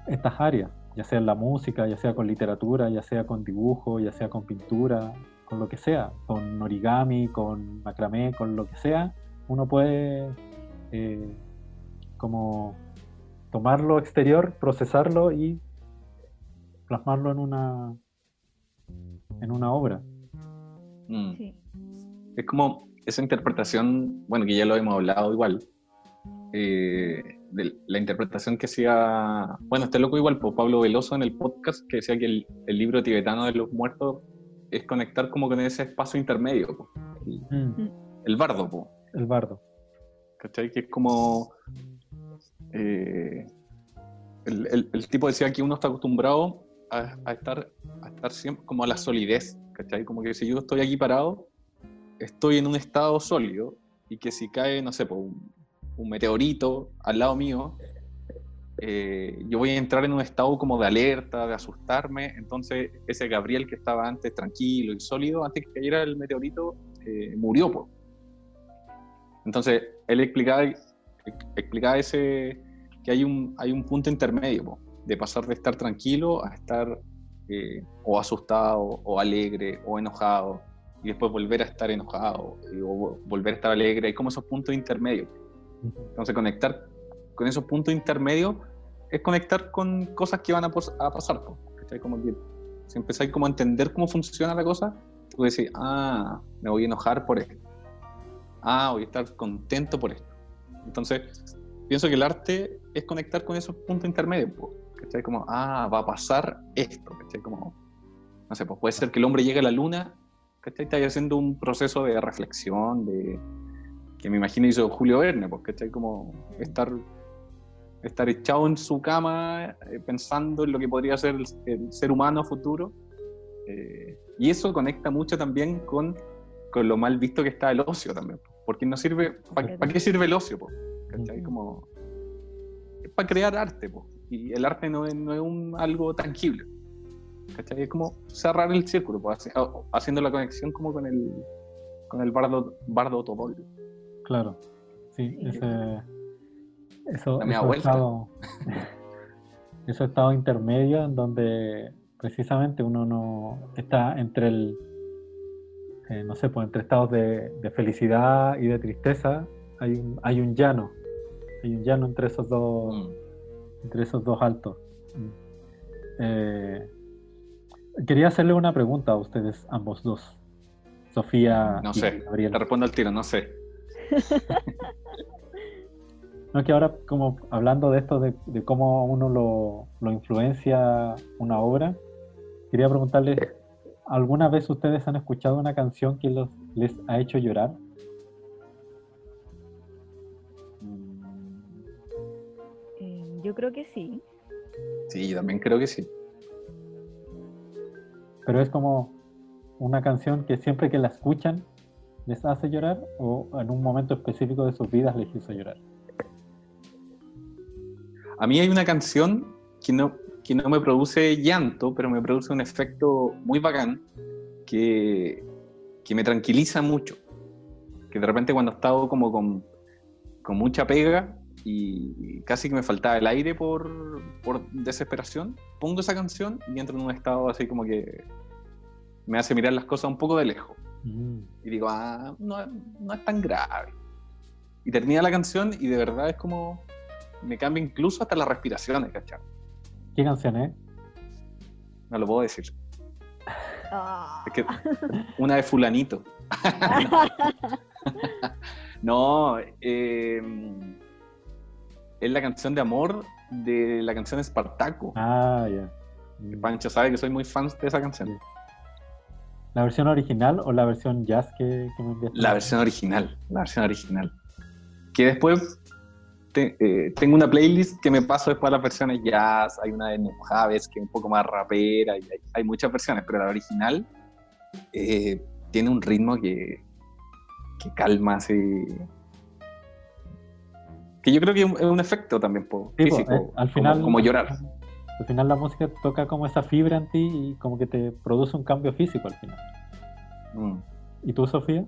estas áreas, ya sea en la música, ya sea con literatura, ya sea con dibujo, ya sea con pintura, con lo que sea, con origami, con macramé, con lo que sea, uno puede eh, como tomar lo exterior, procesarlo y plasmarlo en una en una obra. Mm. Es como esa interpretación, bueno, que ya lo hemos hablado igual, eh, de la interpretación que hacía, bueno, este loco igual, por Pablo Veloso en el podcast, que decía que el, el libro tibetano de los muertos es conectar como con ese espacio intermedio, mm. El, bardo. El bardo. ¿Cachai? Que es como... Eh, el, tipo decía que uno está acostumbrado a, estar, a estar siempre como a la solidez, ¿cachai? Como que si yo estoy aquí parado, estoy en un estado sólido y que si cae, no sé, un meteorito al lado mío, eh, yo voy a entrar en un estado como de alerta, de asustarme, entonces ese Gabriel que estaba antes tranquilo y sólido, antes que cayera el meteorito, eh, murió. Entonces él explicaba, explicaba ese, que hay un, hay un punto intermedio, de pasar de estar tranquilo a estar eh, o asustado, o alegre, o enojado, y después volver a estar enojado, o volver a estar alegre, hay como esos puntos intermedios. Entonces conectar con esos puntos intermedios es conectar con cosas que van a, pasar. Como que si empezáis como a entender cómo funciona la cosa, tú decís, ah, me voy a enojar por esto. Ah, voy a estar contento por esto. Entonces, pienso que el arte es conectar con esos puntos intermedios. ¿cachai? Como, ah, va a pasar esto. ¿cachai? Como, no sé, pues puede ser que el hombre llegue a la luna ¿cachai? Estás haciendo un proceso de reflexión, de que me imagino hizo Julio Verne, pues, ¿cachai? Como estar, estar echado en su cama eh, pensando en lo que podría ser el, el ser humano futuro. Eh, y eso conecta mucho también con, con, lo mal visto que está el ocio también. Porque no sirve, ¿para qué sirve el ocio? pues? ¿cachai? Como, es para crear arte, pues. y el arte no es, no es un, algo tangible. ¿cachai? Es como cerrar el círculo, pues, haciendo la conexión como con el, con el bardo, bardo Tobol. Claro, sí, ese, eso, eso, estado, eso estado intermedio en donde precisamente uno no está entre el, eh, no sé, pues entre estados de, de felicidad y de tristeza, hay un, hay un llano, hay un llano entre esos dos, Mm. entre esos dos altos. Mm. Eh, quería hacerle una pregunta a ustedes, ambos dos. Sofía No y sé, Gabriel. te respondo al tiro, no sé. No, que ahora como hablando de esto, de, de cómo uno lo, lo influencia una obra, quería preguntarles, ¿alguna vez ustedes han escuchado una canción que los, les ha hecho llorar? Eh, yo creo que sí. Sí, yo también creo que sí. Pero es como una canción que siempre que la escuchan les hace llorar o en un momento específico de sus vidas les hizo llorar. A mí hay una canción que no, que no me produce llanto, pero me produce un efecto muy bacán que, que me tranquiliza mucho. Que de repente cuando he estado como con, con mucha pega y casi que me faltaba el aire por, por desesperación, pongo esa canción y entro en un estado así como que me hace mirar las cosas un poco de lejos. Mm, Y digo, ah, no, no es tan grave. Y termina la canción y de verdad es como, me cambia incluso hasta las respiraciones, ¿cachai? ¿Qué canción es? No lo puedo decir. Ah. Es que una de fulanito. no, eh, es la canción de amor de la canción Espartaco. Ah, ya. Mm. Pancho sabe que soy muy fan de esa canción. ¿La versión original o la versión jazz que, que me enviaste? La versión original, la versión original. Que después te- eh, tengo una playlist que me paso después a las versiones jazz, hay una de Nemo Javes que es un poco más rapera, y hay, hay muchas versiones, pero la original eh, tiene un ritmo que, que calma así. Que yo creo que es un, es un efecto también po, Sí, po, físico, eh, al como- final, como, llorar. Al final la música toca como esa fibra en ti y como que te produce un cambio físico al final. Mm, ¿Y tú, Sofía?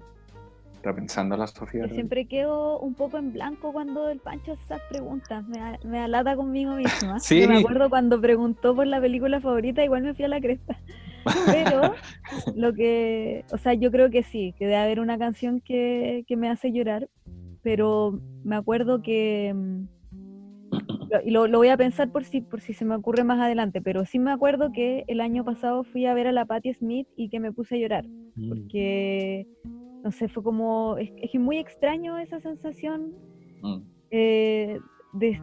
está pensando la Sofía. Yo siempre quedo un poco en blanco cuando el Pancho hace esas preguntas. Me, me alata conmigo misma. Sí. Yo me acuerdo cuando preguntó por la película favorita, igual me fui a la cresta. Pero lo que, o sea, yo creo que sí, que debe haber una canción que, que me hace llorar. Pero me acuerdo que mm, y lo, lo voy a pensar por si, por si se me ocurre más adelante, pero sí me acuerdo que el año pasado fui a ver a la Patti Smith y que me puse a llorar Mm, porque no sé, fue como, es, muy extraño esa sensación. Mm, eh, de,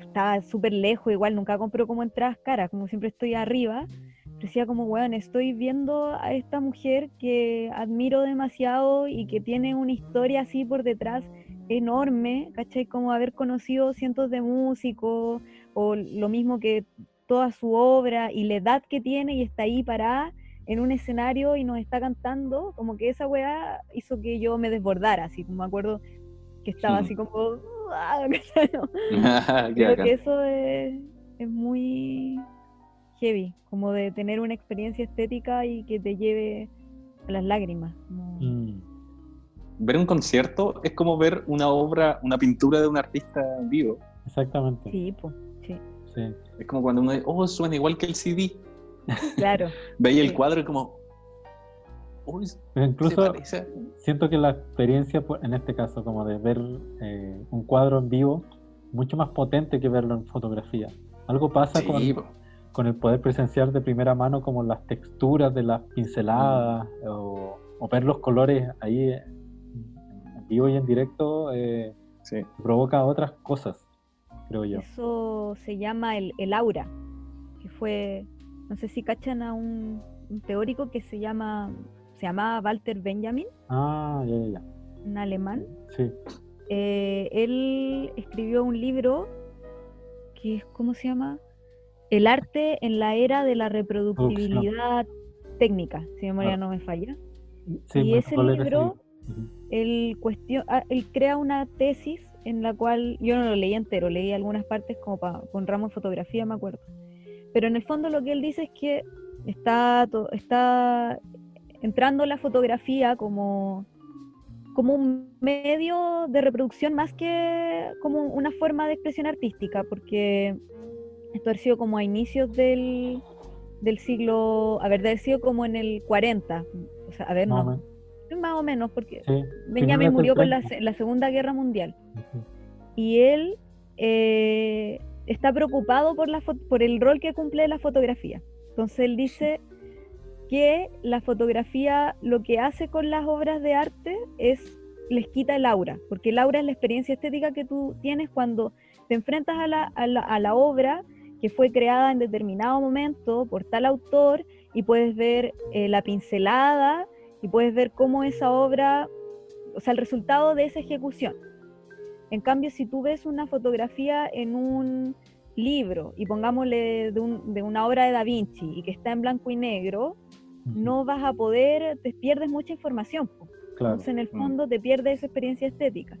estaba súper lejos, igual nunca compro como entradas caras, como siempre estoy arriba. pero Decía como, weón, estoy viendo a esta mujer que admiro demasiado y que tiene una historia así por detrás enorme, ¿cachai? Como haber conocido cientos de músicos o lo mismo que toda su obra y la edad que tiene y está ahí parada en un escenario y nos está cantando, como que esa weá hizo que yo me desbordara, así como me acuerdo que estaba así como... Creo que eso es, es muy heavy, como de tener una experiencia estética y que te lleve a las lágrimas. como- mm, Ver un concierto es como ver una obra, una pintura de un artista en vivo. exactamente. Sí, po, sí, sí. Es como cuando uno dice, oh, suena igual que el CD. claro. Veía el Sí. cuadro y como, uy, se incluso siento que la experiencia, pues, en este caso, como de ver eh, un cuadro en vivo, mucho más potente que verlo en fotografía. Algo pasa con, Sí, po. con el poder presenciar de primera mano como las texturas de las pinceladas o, o ver los colores ahí vivo y en directo eh, sí. provoca otras cosas, creo yo. Eso se llama el, el aura, que fue, no sé si cachan a un, un teórico que se llama se llamaba Walter Benjamin, Ah, ya, ya, ya. un alemán. Sí. Eh, él escribió un libro que es, ¿cómo se llama? El arte en la era de la reproductibilidad técnica, si mi memoria Ah. no me falla. Sí, Y ese libro- Él, cuestión, ah, él crea una tesis en la cual, yo no lo leí entero, leí algunas partes como para con ramo de fotografía, me acuerdo. Pero en el fondo lo que él dice es que está, to- está entrando la fotografía como, como un medio de reproducción más que como una forma de expresión artística, porque esto ha sido como a inicios del, del siglo, a ver, haber sido como en el 40, o sea, a ver, no. Más o menos, porque Sí. Benjamin murió con la, 30. se- la Segunda Guerra Mundial y él eh, está preocupado por, la por el rol que cumple la fotografía. Entonces él dice que la fotografía lo que hace con las obras de arte es les quita el aura, porque el aura es la experiencia estética que tú tienes cuando te enfrentas a la, a la, a la obra que fue creada en determinado momento por tal autor y puedes ver eh, la pincelada y puedes ver cómo esa obra, o sea, el resultado de esa ejecución. En cambio, si tú ves una fotografía en un libro y pongámosle de, un- de una obra de Da Vinci y que está en blanco y negro, no vas a poder, te pierdes mucha información. Claro. Entonces, en el fondo, te pierdes esa experiencia estética.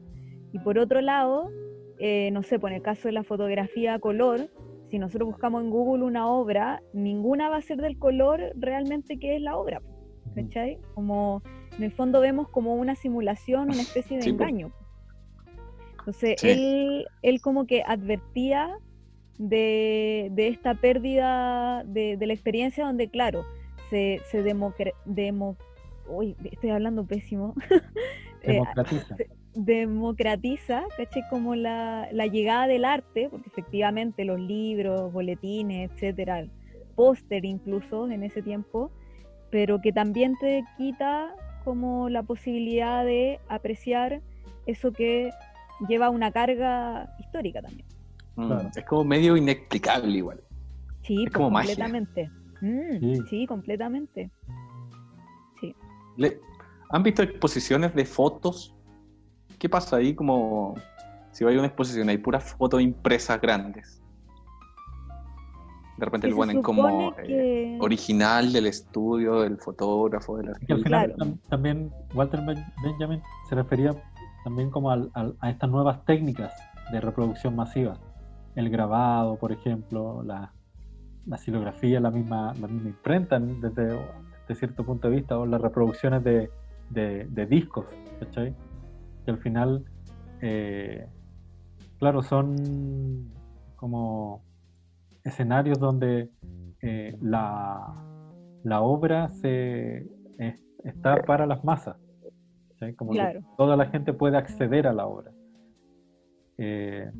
Y por otro lado, eh, no sé, por el caso de la fotografía a color, si nosotros buscamos en Google una obra, ninguna va a ser del color realmente que es la obra. ¿Cachai? Como en el fondo vemos como una simulación, una especie de Sí, po. engaño. Entonces, Sí. él, él como que advertía de, de esta pérdida de, de la experiencia donde, claro, se, se democra- demo- uy, estoy hablando pésimo. Eh, Democratiza. democratiza, ¿cachai? Como la, la llegada del arte, porque efectivamente los libros, boletines, etcétera, póster incluso en ese tiempo, pero que también te quita como la posibilidad de apreciar eso que lleva una carga histórica también. Mm, Claro. Es como medio inexplicable igual. Sí, Es pues, magia. completamente. Mm, Sí. sí, completamente. Le- ¿Han visto exposiciones de fotos? ¿Qué pasa ahí? Como si va a una exposición, hay puras fotos impresas grandes. De repente se ponen como eh, que- original del estudio, del fotógrafo, del Y al artista. final Claro. tam- también Walter Ben- Benjamin se refería también como al- al- a estas nuevas técnicas de reproducción masiva. El grabado, por ejemplo, la, la silografía, la misma, la misma imprenta en- desde, desde cierto punto de vista, o las reproducciones de, de- de discos, ¿cachai? Que al final, eh, claro, son como escenarios donde eh, la, la obra se, es- está para las masas. ¿sí? Como que toda la gente puede acceder a la obra. Eh,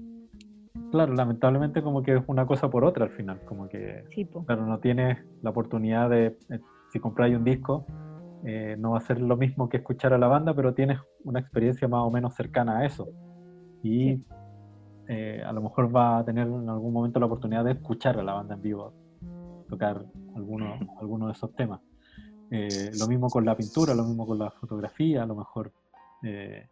claro, lamentablemente como que es una cosa por otra al final, como que Sí, claro, no tienes la oportunidad de, eh, si compráis un disco, eh, no va a ser lo mismo que escuchar a la banda, pero tienes una experiencia más o menos cercana a eso. Y Sí. Eh, a lo mejor va a tener en algún momento la oportunidad de escuchar a la banda en vivo, tocar alguno, alguno de esos temas. Eh, lo mismo con la pintura, lo mismo con la fotografía, a lo mejor. eh,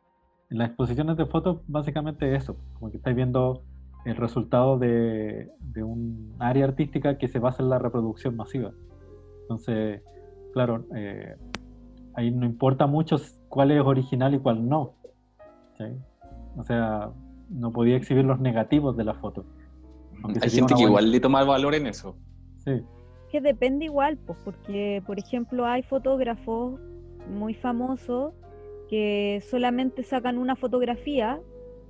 en las exposiciones de fotos, básicamente eso, como que estáis viendo el resultado de, de un área artística que se basa en la reproducción masiva. Entonces, claro, eh, ahí no importa mucho cuál es original y cuál no. ¿sí? O sea, no podía exhibir los negativos de la foto. aunque Hay gente que buena- igual le toma valor en eso. Sí, que depende igual, pues, porque, por ejemplo, hay fotógrafos muy famosos que solamente sacan una fotografía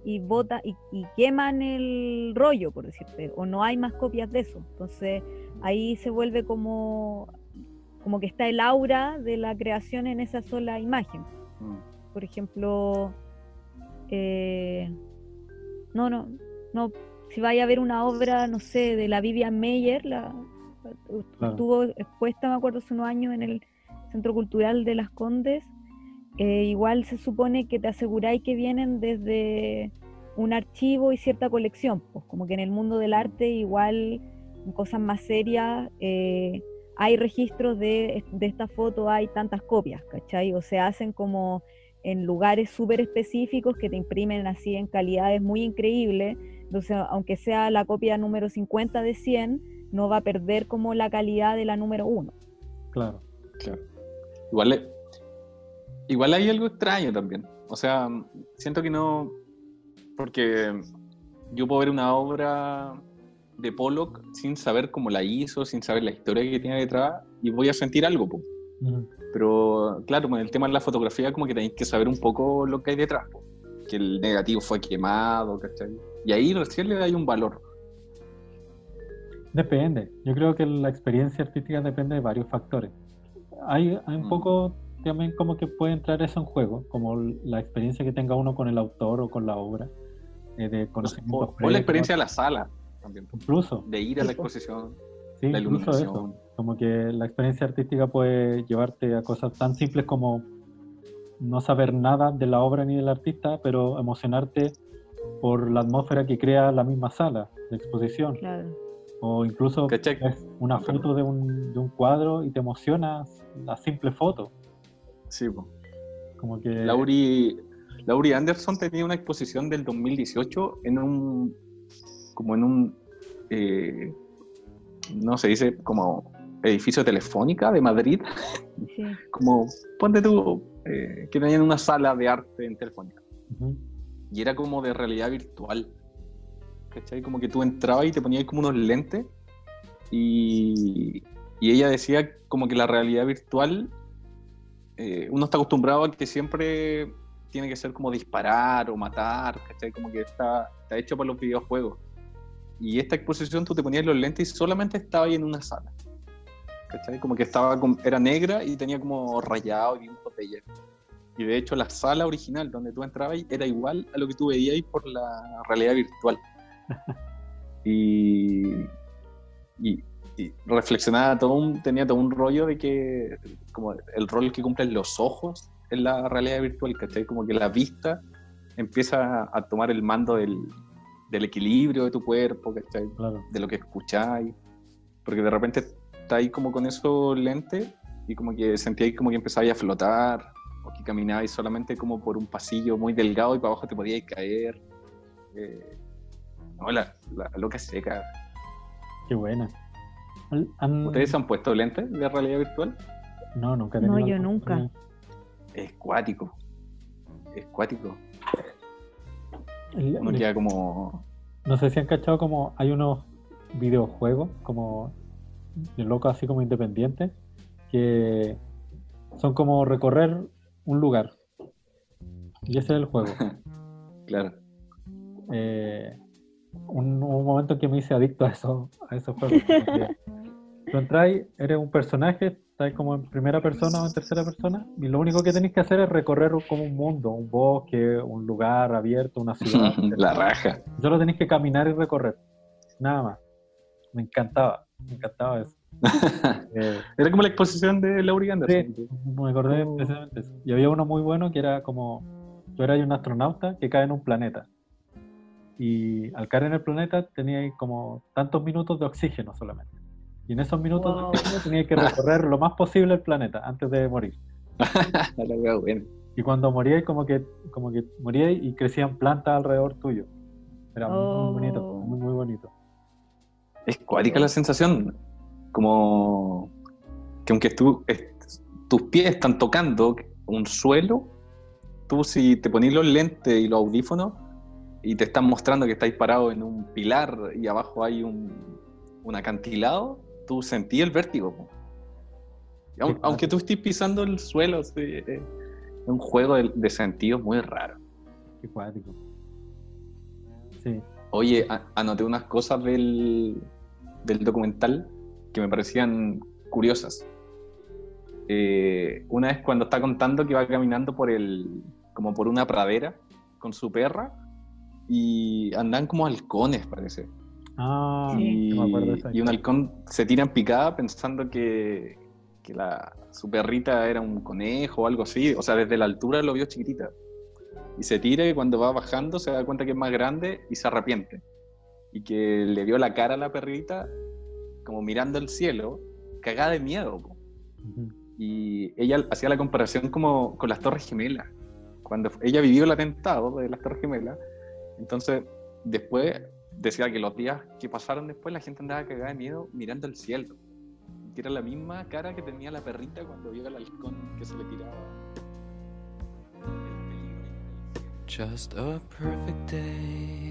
y bota y, y queman el rollo, por decirte, o no hay más copias de eso. Entonces, ahí se vuelve como, como que está el aura de la creación en esa sola imagen. Mm. Por ejemplo, eh, no, no, no, si vaya a ver una obra, no sé, de la Vivian Meyer, la, Claro. estuvo expuesta, me acuerdo, hace unos años en el Centro Cultural de Las Condes, eh, igual se supone que te aseguráis que vienen desde un archivo y cierta colección, pues como que en el mundo del arte igual en cosas más serias eh, hay registros de, de esta foto, hay tantas copias, ¿cachai? O se hacen como en lugares súper específicos que te imprimen así en calidades muy increíbles. Entonces, aunque sea la copia número 50 de 100, no va a perder como la calidad de la número 1. Claro. Claro. Igual, igual hay algo extraño también. O sea, siento que no. Porque yo puedo ver una obra de Pollock sin saber cómo la hizo, sin saber la historia que tiene detrás, y voy a sentir algo. po. Ujú. Pero claro, con el tema de la fotografía, como que tenéis que saber un poco lo que hay detrás. po. Que el negativo fue quemado, ¿cachai? Y ahí recién le da un valor. Depende. Yo creo que la experiencia artística depende de varios factores. Hay, hay un Mm. poco también como que puede entrar eso en juego, como la experiencia que tenga uno con el autor o con la obra, eh, de O, conocimientos o la experiencia de la sala también. po. Incluso, De ir a la exposición, sí, la iluminación. eso. Como que la experiencia artística puede llevarte a cosas tan simples como no saber nada de la obra ni del artista, pero emocionarte por la atmósfera que crea la misma sala de exposición. Claro. O incluso ¿Cachai? ves una foto de un, de un cuadro y te emocionas la simple foto. Sí, po. Como que Lauri, Lauri Anderson tenía una exposición del 2018 en un, como en un, eh, no se dice, como edificio telefónica de Madrid, Sí. como, ponte tú, eh, que tenían una sala de arte en telefónica. Y era como de realidad virtual. ¿Cachai? Como que tú entrabas y te ponías como unos lentes y, y ella decía como que la realidad virtual, eh, uno está acostumbrado a que siempre tiene que ser como disparar o matar, ¿cachai? Como que está, está hecho para los videojuegos. Y esta exposición tú te ponías los lentes y solamente estaba ahí en una sala. ¿Cachai? Como que estaba era negra y tenía como rayado y de ella. Y de hecho la sala original donde tú entrabas era igual a lo que tú veías por la realidad virtual. y, y, y reflexionaba todo un, tenía todo un rollo de que como el rol que cumplen los ojos en la realidad virtual, ¿cachai? Como que la vista empieza a tomar el mando del, del equilibrio de tu cuerpo, ¿cachai? Claro. de lo que escucháis, porque de repente estáis como con esos lentes y como que sentíais como que empezabais a flotar, o que caminabais solamente como por un pasillo muy delgado y para abajo te podíais caer. Eh, no, la, la loca seca. Qué buena. Han- ¿Ustedes han puesto lentes de realidad virtual? No, nunca he No, yo nunca. Es cuático. Es cuático. Uno queda como... No sé si han cachado como hay unos videojuegos como locos así como independientes que son como recorrer un lugar. Y ese es el juego. Claro. Eh, un, un momento en que me hice adicto a, eso, a esos juegos. Tú entras, eres un personaje, estás como en primera persona o en tercera persona, y lo único que tenés que hacer es recorrer como un mundo, un bosque, un lugar abierto, una ciudad. la raja. Solo tenés que caminar y recorrer. Nada más. Me encantaba, me encantaba eso. Eh, Era como la exposición de Laurie Anderson. sí, me acordé Oh. precisamente de eso. Y había uno muy bueno que era como, tú eras un astronauta que cae en un planeta. Y al caer en el planeta tenía como tantos minutos de oxígeno solamente. Y en esos minutos Wow. de oxígeno tenía que recorrer lo más posible el planeta antes de morir. Y cuando morías, como que, como que morías y crecían plantas alrededor tuyo. Era Oh. muy bonito, muy, muy bonito. Es cuática la sensación. Como que aunque tú, tus pies están tocando un suelo, tú si te ponís los lentes y los audífonos y te están mostrando que estáis parados en un pilar y abajo hay un, un acantilado, tú sentís el vértigo. aunque tú estés pisando el suelo, sí, es un juego de, de sentidos muy raro. Qué cuático. Sí. Oye, anoté unas cosas del, del documental que me parecían curiosas. Eh, una es cuando está contando que va caminando por el, como por una pradera con su perra y andan como halcones, parece. Ah, y, no me acuerdo de esa y un halcón se tira en picada pensando que, que la, su perrita era un conejo o algo así. O sea, desde la altura lo vio chiquitita. Y se tira y cuando va bajando se da cuenta que es más grande y se arrepiente. Y que le vio la cara a la perrita como mirando el cielo, cagada de miedo. po. Y ella hacía la comparación como con las Torres Gemelas. Cuando ella vivió el atentado de las Torres Gemelas, entonces después decía que los días que pasaron después la gente andaba cagada de miedo mirando al cielo. Que era la misma cara que tenía la perrita cuando vio al halcón que se le tiraba. El peligro. Just a perfect day.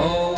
Oh,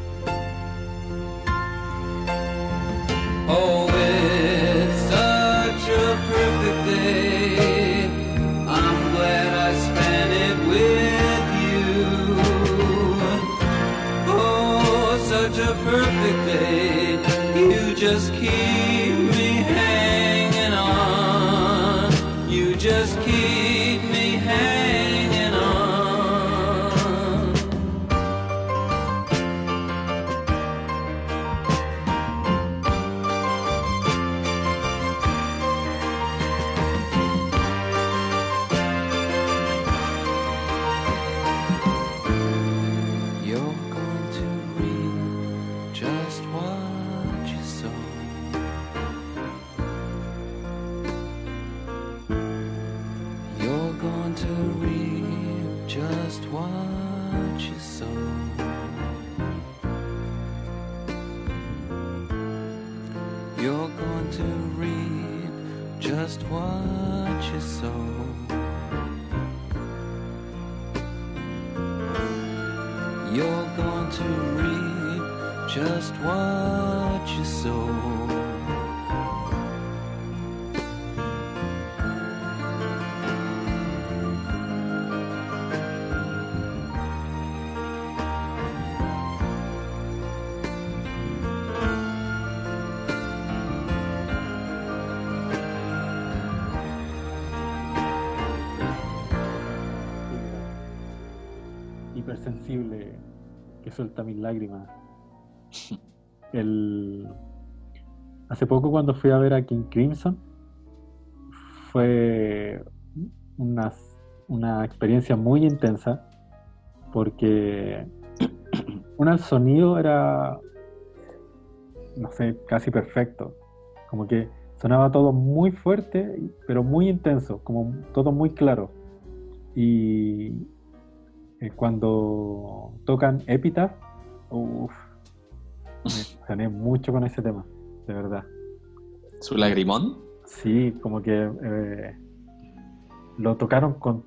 Hipersensible que suelta mis lágrimas. El... Hace poco cuando fui a ver a King Crimson fue una, una experiencia muy intensa porque una, el sonido era, no sé, casi perfecto. Como que sonaba todo muy fuerte, pero muy intenso, como todo muy claro. Y eh, cuando tocan Epitaph, uff, me emocioné mucho con ese tema, de verdad. ¿Su lagrimón? Sí, como que eh, lo tocaron con,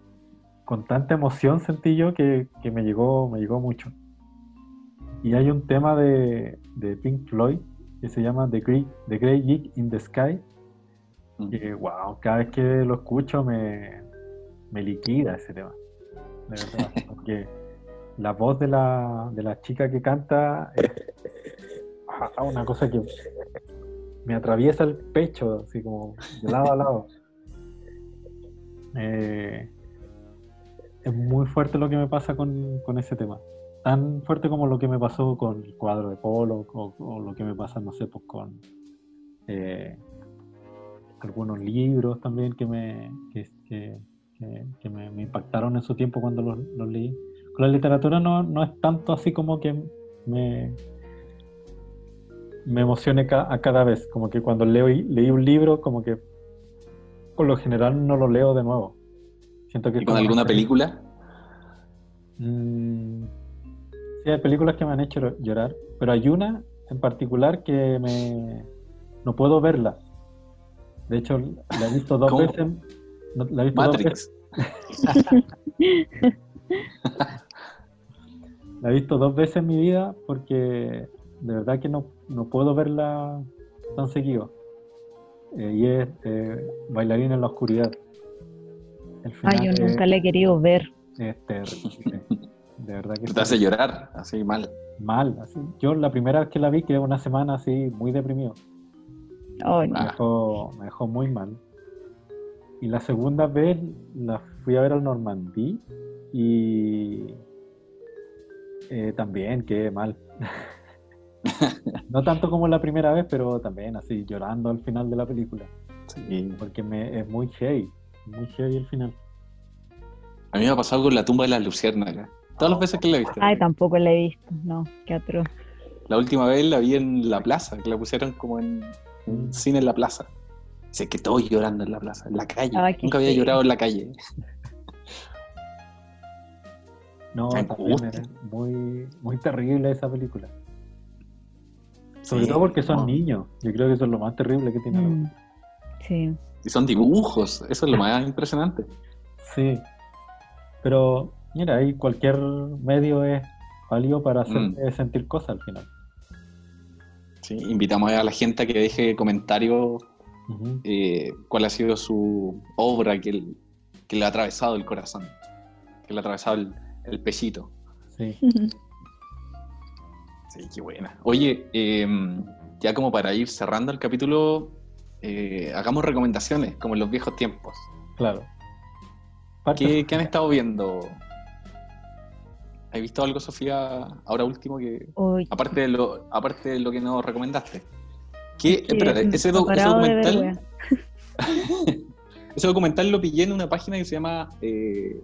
con tanta emoción, sentí yo, que, que me, llegó, me llegó mucho. Y hay un tema de, de Pink Floyd que se llama The Great, the Great Geek in the Sky, Mm. que wow, cada vez que lo escucho me, me liquida ese tema. De verdad, porque la voz de la, de la chica que canta es ah, una cosa que me atraviesa el pecho, así como de lado a lado. Eh, es muy fuerte lo que me pasa con, con ese tema. Tan fuerte como lo que me pasó con el cuadro de Polo o, o lo que me pasa, no sé, pues con eh, algunos libros también que me, que, que- que- que me, me impactaron en su tiempo cuando los, los leí. Con la literatura no, no es tanto así como que me, me emocione ca- a cada vez. Como que cuando leo, y- leí un libro, como que por lo general no lo leo de nuevo. Siento que ¿Y con alguna película? Mm, sí, hay películas que me han hecho llorar, pero hay una en particular que me no puedo verla. De hecho, la he visto dos ¿Cómo? veces. No- la he visto dos veces. Matrix. La he visto dos veces en mi vida porque de verdad que no, no puedo verla tan seguido. Eh, y es eh, Bailarín en la oscuridad. El Ay, final yo es- nunca la he querido ver. es terrible. De verdad que Te hace llorar, así mal. mal. Así. Yo la primera vez que la vi quedé una semana así muy deprimido. Ay, no. Me dejó, me dejó muy mal. Y la segunda vez la fui a ver al Normandí y eh, también quedé mal. no tanto como la primera vez, pero también así llorando al final de la película. Sí. Porque me, es muy heavy, muy heavy el final. A mí me ha pasado con la tumba de las luciérnagas. Todas las veces que la he visto. Ay, tampoco la he visto. No, qué atroz. La última vez la vi en la plaza, que la pusieron como en un cine en la plaza. Sé que todos llorando en la plaza, en la calle. Ay, Nunca había llorado en la calle. No, también muy, muy terrible esa película. Sobre Sí, todo porque son no. niños. Yo creo que eso es lo más terrible que tiene. la Mm, Sí. Y son dibujos, eso es lo más impresionante. Sí. Pero, mira, ahí cualquier medio es válido para hacer Mm. sentir cosas al final. Sí, invitamos a la gente a que deje comentarios Eh, cuál ha sido su obra que, el- que le ha atravesado el corazón, que le ha atravesado el, el pechito. Sí. Sí, qué buena. Oye, eh, ya como para ir cerrando el capítulo, eh, hagamos recomendaciones, como en los viejos tiempos. Claro. ¿Qué, qué han estado viendo? ¿Has visto algo, Sofía, ahora último que Uy, aparte de lo, aparte de lo que nos recomendaste? ¿Qué, Es que espérate, no ese, documental, ese documental lo pillé en una página que se llama eh,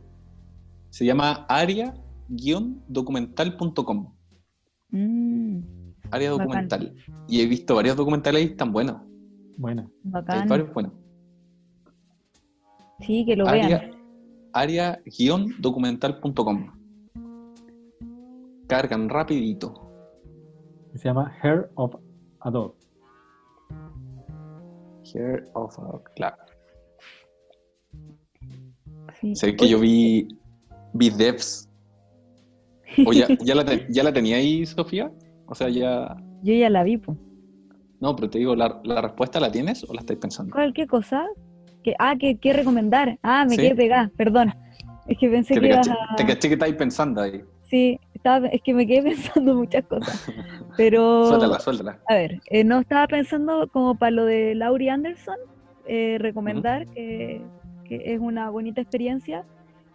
se llama aria-documental.com mm, área Bacán. documental. Y he visto varios documentales y están buenos. Bueno, hay bacán. varios buenos. Sí, que lo vean. área-documental.com cargan rapidito. Se llama Hair of a Dog. Hair of a- claro Sí. sé que yo vi vi Devs o ya, ya, la, te- ya la tenía ahí Sofía o sea ya Yo ya la vi, po. no pero te digo la, la respuesta la tienes o la estáis pensando ¿Cuál, qué cosa? Que, ah, que, que recomendar. Ah, me Sí. quedé pegada, perdón. Es que pensé que que, te ibas caché, a... te caché que estáis pensando ahí Sí, estaba, es que me quedé pensando muchas cosas. Pero, suéltala suéltala a ver, eh, no estaba pensando como para lo de Laurie Anderson, eh, recomendar que, que es una bonita experiencia.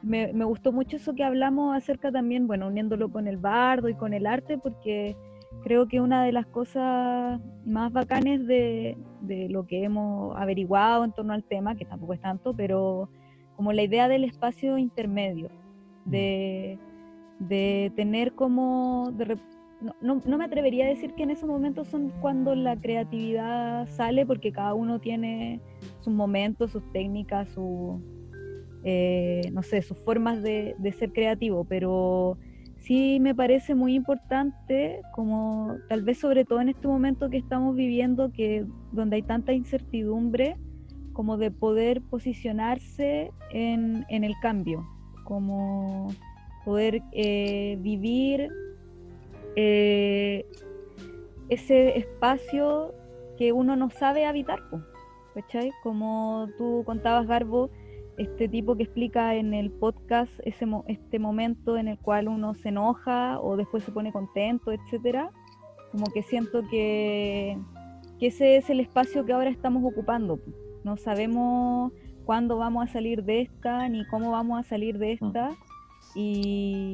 Me, me gustó mucho eso que hablamos acerca también, bueno, uniéndolo con el bardo y con el arte, porque creo que una de las cosas más bacanes de, de lo que hemos averiguado en torno al tema, que tampoco es tanto, pero como la idea del espacio intermedio, de, de tener como, no- no me atrevería a decir que en esos momentos son cuando la creatividad sale, porque cada uno tiene sus momentos, sus técnicas, su, eh, no sé, sus formas de, de ser creativo, pero sí me parece muy importante, como tal vez sobre todo en este momento que estamos viviendo, que donde hay tanta incertidumbre, como de poder posicionarse en, en el cambio, como poder eh, vivir eh, ese espacio que uno no sabe habitar, ¿cachai? Como tú contabas, Garbo, este tipo que explica en el podcast ese mo- este momento en el cual uno se enoja o después se pone contento, etcétera. Como que siento que, que ese es el espacio que ahora estamos ocupando. No sabemos cuándo vamos a salir de esta ni cómo vamos a salir de esta. Y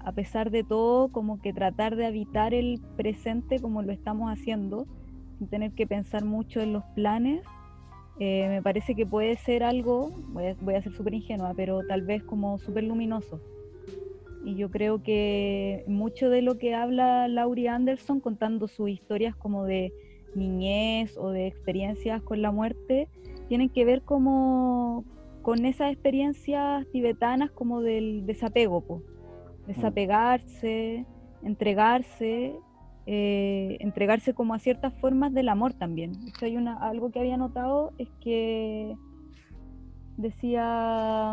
a pesar de todo, como que tratar de habitar el presente como lo estamos haciendo, sin tener que pensar mucho en los planes, eh, me parece que puede ser algo, voy a, ser súper ingenua, pero tal vez como súper luminoso. Y yo creo que mucho de lo que habla Laurie Anderson contando sus historias como de niñez o de experiencias con la muerte, tienen que ver como con esas experiencias tibetanas como del desapego, po. desapegarse, entregarse, eh, entregarse como a ciertas formas del amor también. hay una, algo que había notado es que decía,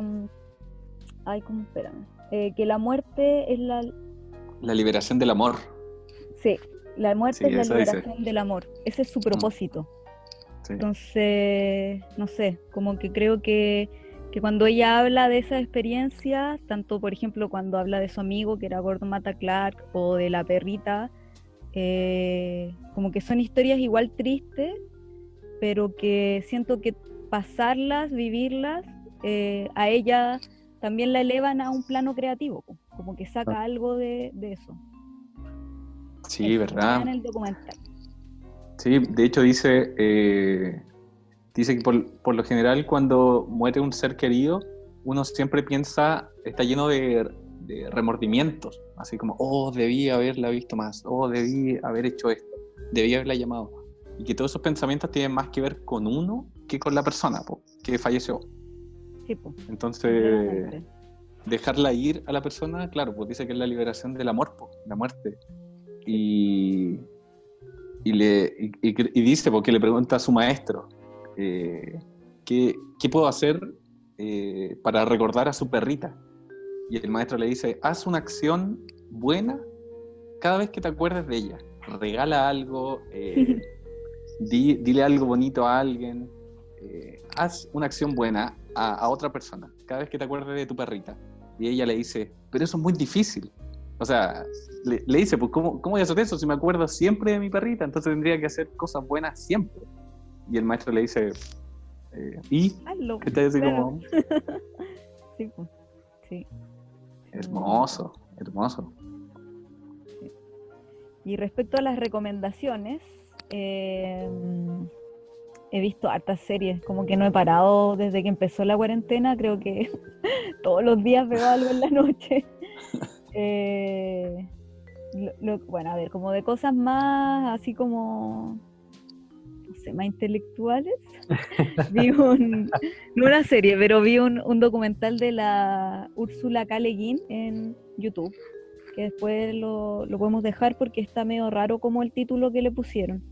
ay, ¿cómo espérame? Eh, que la muerte es la... La liberación del amor. Sí, la muerte es la liberación del amor. Ese es su mm. propósito. Entonces, no sé, como que creo que, que, cuando ella habla de esa experiencia, tanto por ejemplo cuando habla de su amigo que era Gordon Mata Clark o de la perrita, eh, como que son historias igual tristes, pero que siento que pasarlas, vivirlas, eh, a ella también la elevan a un plano creativo, como que saca algo de, eso. Sí, verdad. Sí, de hecho dice, eh, dice que por, lo general cuando muere un ser querido, uno siempre piensa, está lleno de, remordimientos, así como, oh, debí haberla visto más, oh, debí haber hecho esto, debí haberla llamado. Y que todos esos pensamientos tienen más que ver con uno que con la persona que falleció. Entonces, dejarla ir a la persona, claro, pues dice que es la liberación del amor, la muerte. Y, y, le, y, dice, porque le pregunta a su maestro, eh, ¿qué, puedo hacer eh, para recordar a su perrita? Y el maestro le dice, haz una acción buena cada vez que te acuerdes de ella. Regala algo, eh, dile algo bonito a alguien, haz una acción buena a, otra persona, cada vez que te acuerdes de tu perrita. Y ella le dice, pero eso es muy difícil. O sea, le, dice, pues ¿cómo, ¿cómo, voy a hacer eso si me acuerdo siempre de mi perrita? Entonces tendría que hacer cosas buenas siempre. Y el maestro le dice, eh, ¿y? ¿Qué te dice como... sí, pues, sí. Hermoso, hermoso. Y respecto a las recomendaciones, eh, he visto hartas series, como que no he parado desde que empezó la cuarentena, creo que todos los días veo algo en la noche. Eh, bueno, a ver, como de cosas más así como, sé, más intelectuales. vi un, una serie, pero vi un, documental de la Úrsula K. en YouTube, que después lo, lo podemos dejar porque está medio raro como el título que le pusieron.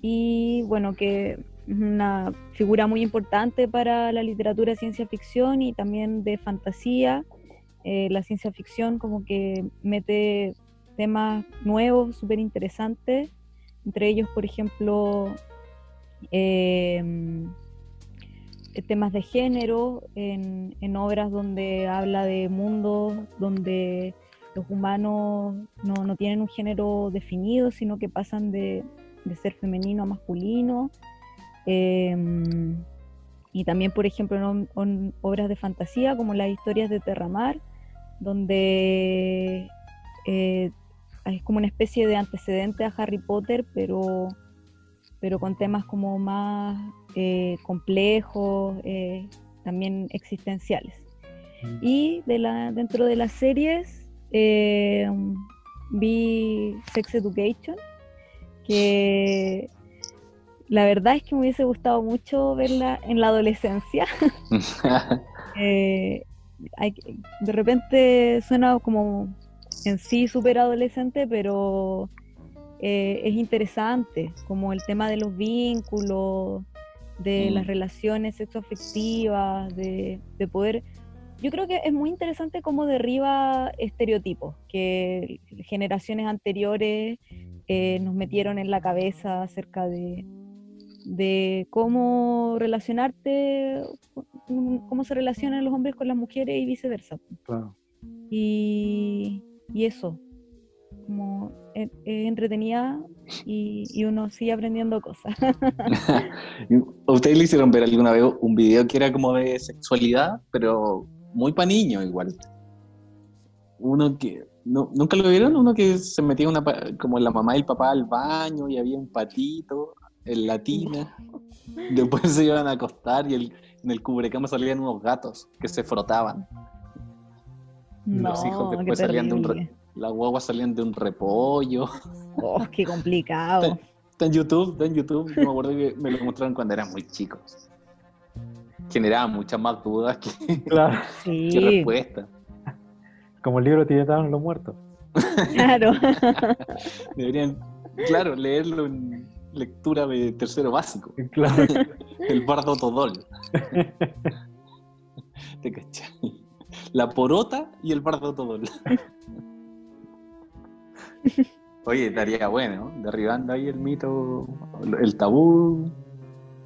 Y bueno, que una figura muy importante para la literatura ciencia ficción y también de fantasía. Eh, la ciencia ficción como que mete temas nuevos, súper interesantes, entre ellos, por ejemplo, em, temas de género en, obras donde habla de mundos donde los humanos no, tienen un género definido, sino que pasan de, de ser femenino a masculino. Em, y también, por ejemplo, en, obras de fantasía como las historias de Terramar, donde eh, es como una especie de antecedente a Harry Potter, pero, pero con temas como más eh, complejos, eh, también existenciales. Mm. Y de la, dentro de las series vi Sex Education, que la verdad es que me hubiese gustado mucho verla en la adolescencia. Eh, de repente suena como en sí súper adolescente, pero eh, es interesante, como el tema de los vínculos, de las mm. relaciones sexoafectivas, de, de poder... Yo creo que es muy interesante cómo derriba estereotipos que generaciones anteriores eh, nos metieron en la cabeza acerca de, de cómo relacionarte, cómo se relacionan los hombres con las mujeres y viceversa. Y, eso, como es, entretenida y, uno sigue aprendiendo cosas. ¿Ustedes le hicieron ver alguna vez un video que era como de sexualidad, pero muy para niños igual? uno que. No, ¿Nunca lo vieron? Uno que se metía una, pa- como la mamá y el papá al baño y había un patito en la tina. Después se iban a acostar y el, en el cubrecama salían unos gatos que se frotaban. No, Los hijos después salían de un. Las guaguas salían de un repollo. Oh, qué complicado. Está en YouTube, está en YouTube. Yo me acuerdo que me lo mostraron cuando eran muy chicos. Generaba muchas más dudas que, Claro, que Sí, respuestas. como el libro tibetano de los muertos. claro. Deberían, claro, leerlo en lectura de tercero básico. Claro. El bardo Todol. ¿Te cachai? La porota y el bardo Todol. Oye, estaría bueno, ¿no? derribando ahí el mito, el tabú,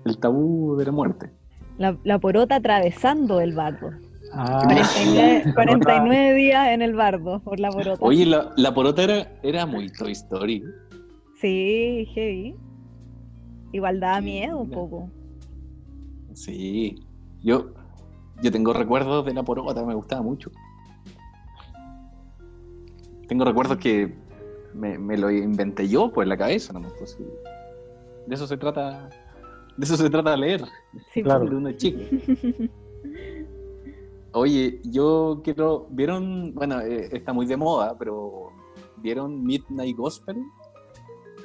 el tabú de la muerte. La, la porota atravesando el bardo. Ah, 49, 49 días en el bardo por la porota. Oye, la, la porota era, era muy Toy Story. Sí, heavy. Igual daba Sí, miedo un poco. Sí, yo, yo tengo recuerdos de la porota, me gustaba mucho. Tengo recuerdos que me, me lo inventé yo, pues en la cabeza, nomás, pues, sí. De eso se trata, de eso se trata leer, Sí, Claro. de uno chico. Oye, yo quiero, ¿vieron? Bueno, eh, está muy de moda, pero ¿vieron Midnight Gospel?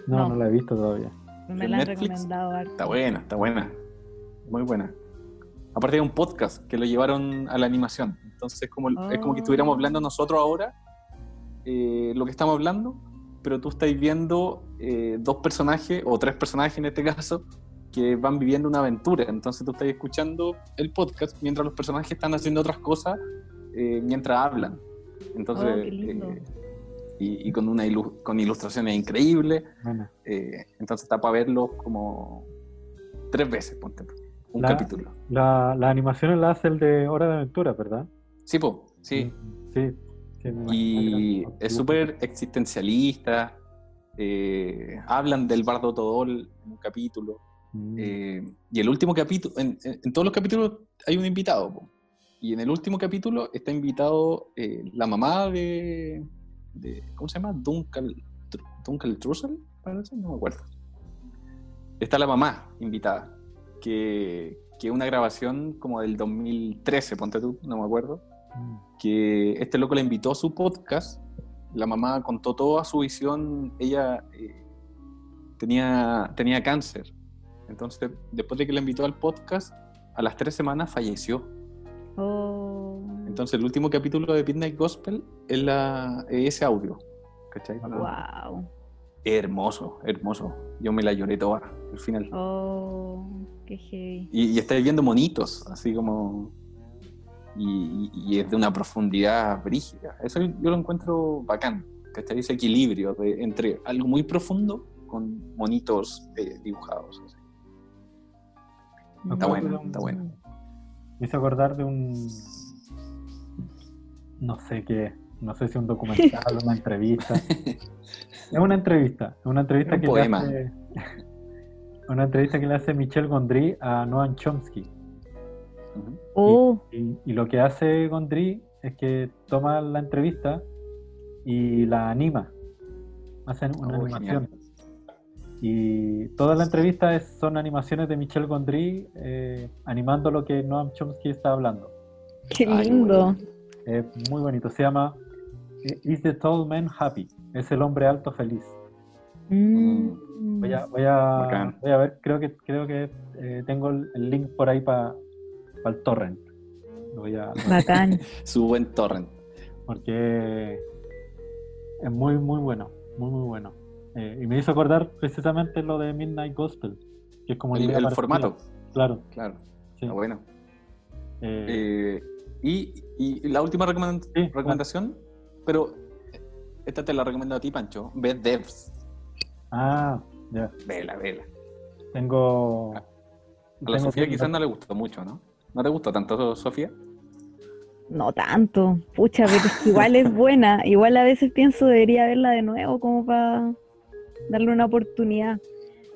no, No. no la he visto todavía. me ¿En la han Netflix? recomendado harto. Está buena, está buena. Muy buena. Aparte de un podcast que lo llevaron a la animación. Entonces como, es como que estuviéramos Oh. hablando nosotros ahora eh, lo que estamos hablando, pero tú estás viendo eh, dos personajes, o tres personajes en este caso, que van viviendo una aventura. Entonces tú estás escuchando el podcast mientras los personajes están haciendo otras cosas eh, mientras hablan. Entonces, Oh, qué lindo. eh, y, y con, una ilu- con ilustraciones increíbles. Bueno, Eh, entonces está para verlo como tres veces, ponte un La- capítulo. la, las animaciones las hace el de Hora de Aventura, ¿verdad? Sí, po, sí. Sí. Y es súper existencialista. eh, hablan del bardo Todol en un capítulo. Mm. eh, y el último capítulo, en, todos los capítulos hay un invitado. po. Y en el último capítulo está invitado eh, la mamá de, de- ¿Cómo se llama? Duncan, Duncan Trussell, parece, no me acuerdo. Está la mamá invitada, que, que una grabación como del 2013, ponte tú, no me acuerdo. Que este loco la invitó a su podcast, la mamá contó toda su visión, ella eh, tenía, tenía cáncer, entonces después de que la invitó al podcast, a las tres semanas falleció. Oh, Entonces el último capítulo de Midnight Gospel es, la, es ese audio. ¿Cachai? wow. Hermoso, hermoso. Yo me la lloré toda al final. Oh, qué heavy. Y, y estáis viendo monitos, así como. Y, es de una profundidad brígida. Eso yo lo encuentro bacán. ¿Cachai? Ese equilibrio de- entre algo muy profundo con monitos eh, dibujados. así. Está bueno, está bueno. Me hizo acordar de un. No sé qué. No sé si un documental o una entrevista. Es una entrevista. Es una entrevista Un que poema. le hace. Una entrevista que le hace Michel Gondry a Noam Chomsky. Oh, Y, y lo que hace Gondry es que toma la entrevista y la anima. Hacen una Oh, animación. genial. Y toda la entrevista es- son animaciones de Michel Gondry eh, animando lo que Noam Chomsky está hablando. qué lindo. Es muy bonito. Se llama eh, Is the Tall Man Happy? Es el hombre alto feliz. Mm. Voy a, voy a, voy a ver, creo que creo que eh, tengo el link por ahí para el torrent. Lo voy a, Bacán. Su buen torrent. porque es muy muy bueno, muy muy bueno. Eh, y me hizo acordar precisamente lo de Midnight Gospel, que es como El, formato, Claro, claro. sí. Está bueno. Eh, Eh, y, y la última recomendación, Sí, recomendación, pero esta te la recomiendo a ti, Pancho. Ve Devs. ah, ya. Vela, vela. Tengo. A la tengo Sofía quizás no le gustó mucho, ¿no? ¿No te gustó tanto, Sofía? No tanto. Pucha, pero es que igual es buena. Igual a veces pienso debería verla de nuevo como para darle una oportunidad.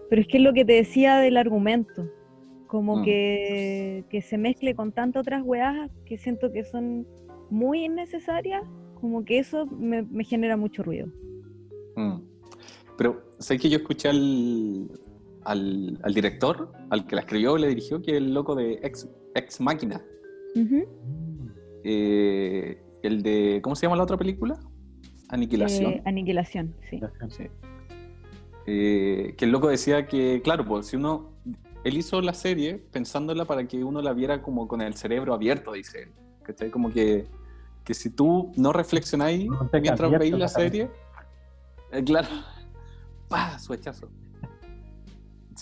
Pero es que es lo que te decía del argumento. Como Mm. que, que se mezcle con tantas otras weas que siento que son muy innecesarias como que eso me, me genera mucho ruido. Mm. Pero sé que yo escuché al, al, al director, al que la escribió, le dirigió, que es el loco de Ex, Ex Máquina. Eh, el de, ¿cómo se llama la otra película? Aniquilación. Eh, aniquilación, sí. Sí. Eh, que el loco decía que, claro, pues si uno. Él hizo la serie pensándola para que uno la viera como con el cerebro abierto, dice él. ¿Cachai? Como que, que si tú no reflexionáis No mientras veis la la serie, eh, claro, ¡pah! su hechazo.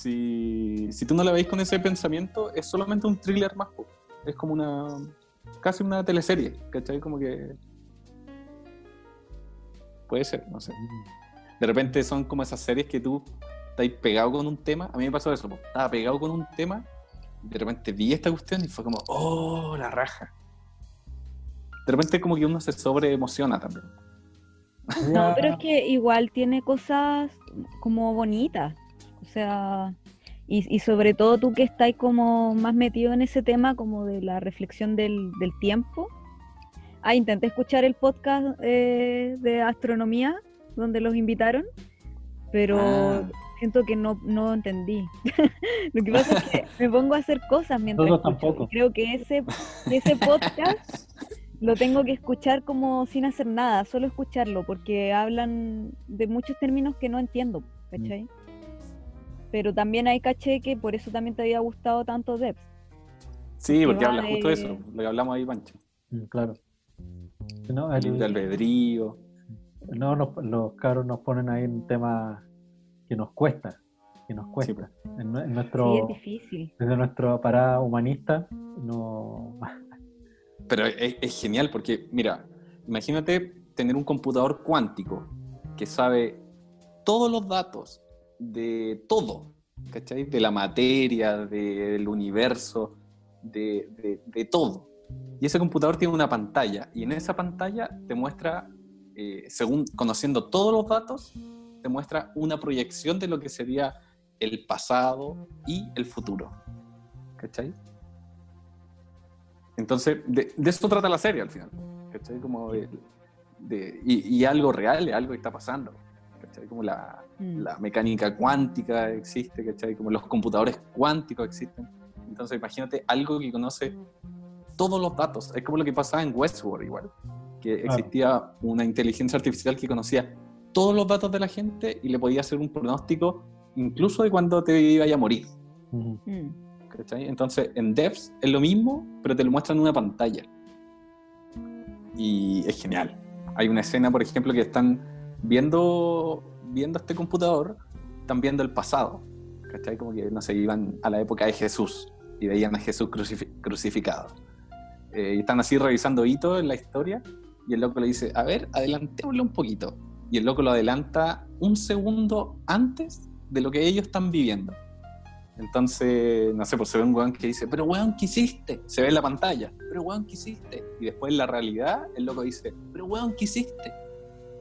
Si, si tú no la veis con ese pensamiento, es solamente un thriller más. Es como una. casi una teleserie, ¿cachai? Como que. Puede ser, no sé. De repente son como esas series que tú estás pegado con un tema. A mí me pasó eso, estaba pegado con un tema. De repente vi esta cuestión y fue como, oh, la raja. De repente como que uno se sobreemociona también. No, pero es que igual tiene cosas como bonitas. O sea, y, y sobre todo tú que estás como más metido en ese tema como de la reflexión del, del tiempo. Ah, intenté escuchar el podcast eh, de astronomía donde los invitaron, pero Ah. siento que no, no entendí. Lo que pasa es que me pongo a hacer cosas mientras escucho, tampoco. creo que ese, ese podcast lo tengo que escuchar como sin hacer nada, solo escucharlo, porque hablan de muchos términos que no entiendo, ¿cachai? Pero también hay caché que por eso también te había gustado tanto Debs. Sí, Que porque habla justo de eso, lo que hablamos ahí, Pancho. Mm, Claro. No, El albedrío. no, nos- los cabros nos ponen ahí un tema que nos cuesta, que nos cuesta. pues. En, nue- en Sí, nuestro, es difícil. desde nuestra parada humanista, no, Pero es, es genial porque, mira, imagínate tener un computador cuántico que sabe todos los datos de todo, ¿cachai? De la materia, de- del universo, de, de- todo. Y ese computador tiene una pantalla y en esa pantalla te muestra, eh, según conociendo todos los datos, te muestra una proyección de lo que sería el pasado y el futuro. ¿Cachai? Entonces, de, de eso trata la serie al final. ¿Cachai? Como de, y, y algo real, algo que está pasando. ¿Cachai? Como la, Mm. la mecánica cuántica existe, ¿cachai? Como los computadores cuánticos existen. Entonces, imagínate algo que conoce todos los datos. Es como lo que pasaba en Westworld, igual. Que Claro. existía una inteligencia artificial que conocía todos los datos de la gente y le podía hacer un pronóstico incluso de cuando te iba a morir. Mm. ¿cachai? Entonces, en Devs es lo mismo, pero te lo muestran en una pantalla. Y es genial. Hay una escena, por ejemplo, que están viendo, viendo este computador, están viendo el pasado. ¿Cachai? Como que, no sé, iban a la época de Jesús y veían a Jesús crucifi- crucificado. Eh, y están así revisando hitos en la historia y el loco le dice, a ver, adelantémoslo un poquito. Y el loco lo adelanta un segundo antes de lo que ellos están viviendo. Entonces, no sé, pues se ve un weón que dice, pero weón, ¿qué hiciste? Se ve en la pantalla, pero weón, ¿qué hiciste? Y después en la realidad, el loco dice, pero weón, ¿qué hiciste?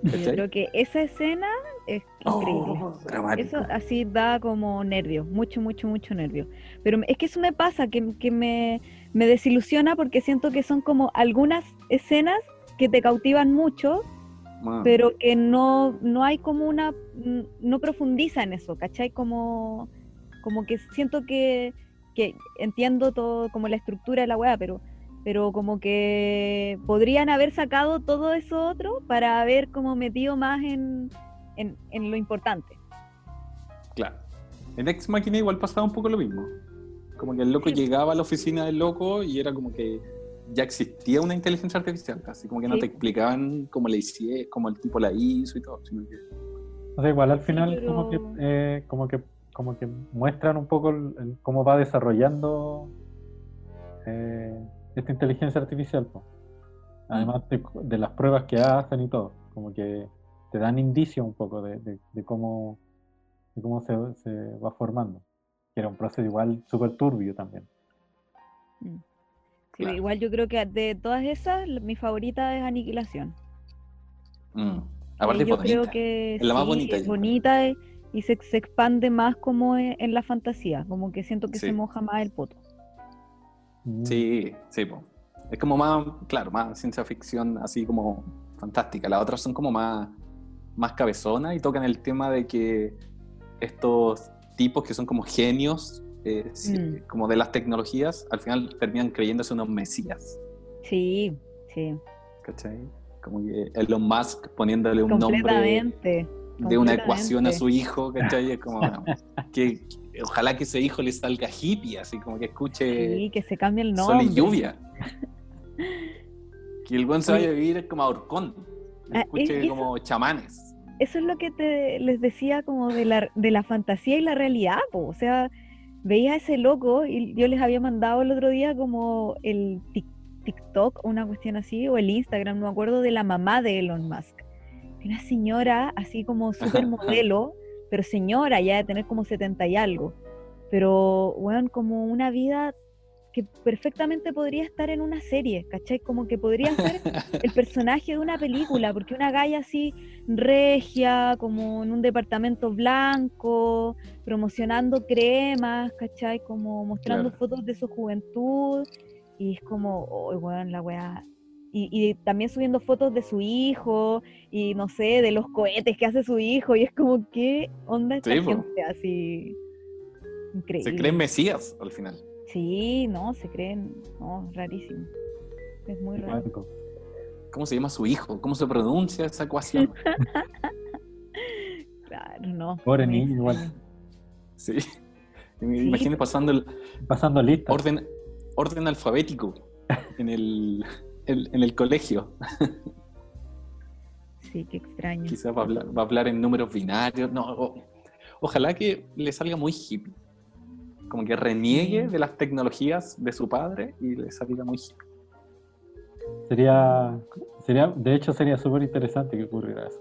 Yo creo que esa escena es increíble. Oh. Eso así da como nervios, mucho, mucho, mucho nervio. Pero es que eso me pasa, que, que me, me desilusiona porque siento que son como algunas escenas que te cautivan mucho, Bueno, pero que no, no hay como una, no profundiza en eso, ¿cachai? Como, como que siento que, que entiendo todo, como la estructura de la weá, pero, pero como que podrían haber sacado todo eso otro para haber como metido más en, en, en lo importante. Claro. En Ex Machina igual pasaba un poco lo mismo. Como que el loco Sí. llegaba a la oficina del loco y era como que ya existía una inteligencia artificial, así como que no Sí. te explicaban cómo le hicieron, cómo el tipo la hizo y todo, sino que O sea, igual al final pero- como que eh, como que como que muestran un poco el- el cómo va desarrollando eh, esta inteligencia artificial, po. además de, de las pruebas que hacen y todo, como que te dan indicios un poco de, de- de cómo de cómo se, se va formando, que era un proceso igual súper turbio también. Sí, Claro. Igual yo creo que de todas esas, mi favorita es Aniquilación. Mm. Aparte yo creo que Es la más sí, bonita, es bonita y, y se, se expande más como en, en la fantasía, como que siento que Sí. se moja más el poto. Mm. Sí, sí, po. es como más, claro, más ciencia ficción, así como fantástica. Las otras son como más, más cabezonas y tocan el tema de que estos tipos que son como genios, eh, Mm. como de las tecnologías, al final terminan creyéndose unos mesías. Sí, sí. ¿Cachai? Como que Elon Musk poniéndole un nombre de una ecuación a su hijo, ¿cachai? Es como, bueno, ojalá que ese hijo le salga hippie, así como que escuche Sí, que se cambie el sol nombre. y lluvia. que el buen se vaya a vivir como a Orcón, Ah, escuche es- como chamanes. Eso es lo que te les decía como de la, de la fantasía y la realidad, po. o sea, veía a ese loco y yo les había mandado el otro día como el Tik- TikTok o una cuestión así, o el Instagram, no me acuerdo, de la mamá de Elon Musk. Una señora así como súper modelo, pero señora ya de tener como 70 y algo, pero, bueno, como una vida que perfectamente podría estar en una serie, ¿cachai? Como que podría ser el personaje de una película, porque una galla así regia, como en un departamento blanco, promocionando cremas, ¿cachai? Como mostrando Claro. fotos de su juventud, y es como, oh, weón, la weá. Y, y también subiendo fotos de su hijo, y no sé, de los cohetes que hace su hijo, y es como, ¿qué onda esta Sí, po. gente así? Increíble. Se creen mesías al final. Sí, no, se creen, no, rarísimo. Es muy raro. ¿Cómo se llama su hijo? ¿Cómo se pronuncia esa ecuación? Claro, no. Pobre niño, igual. Sí. Me imagino pasando el Pasando lista. orden, orden alfabético en el, el- en el colegio. Sí, qué extraño. Quizás va a hablar, va a hablar en números binarios. No, o- ojalá que le salga muy hippie. Como que reniegue Sí. de las tecnologías de su padre y le salga muy hippie. Sería, sería, de hecho, sería súper interesante que ocurriera eso.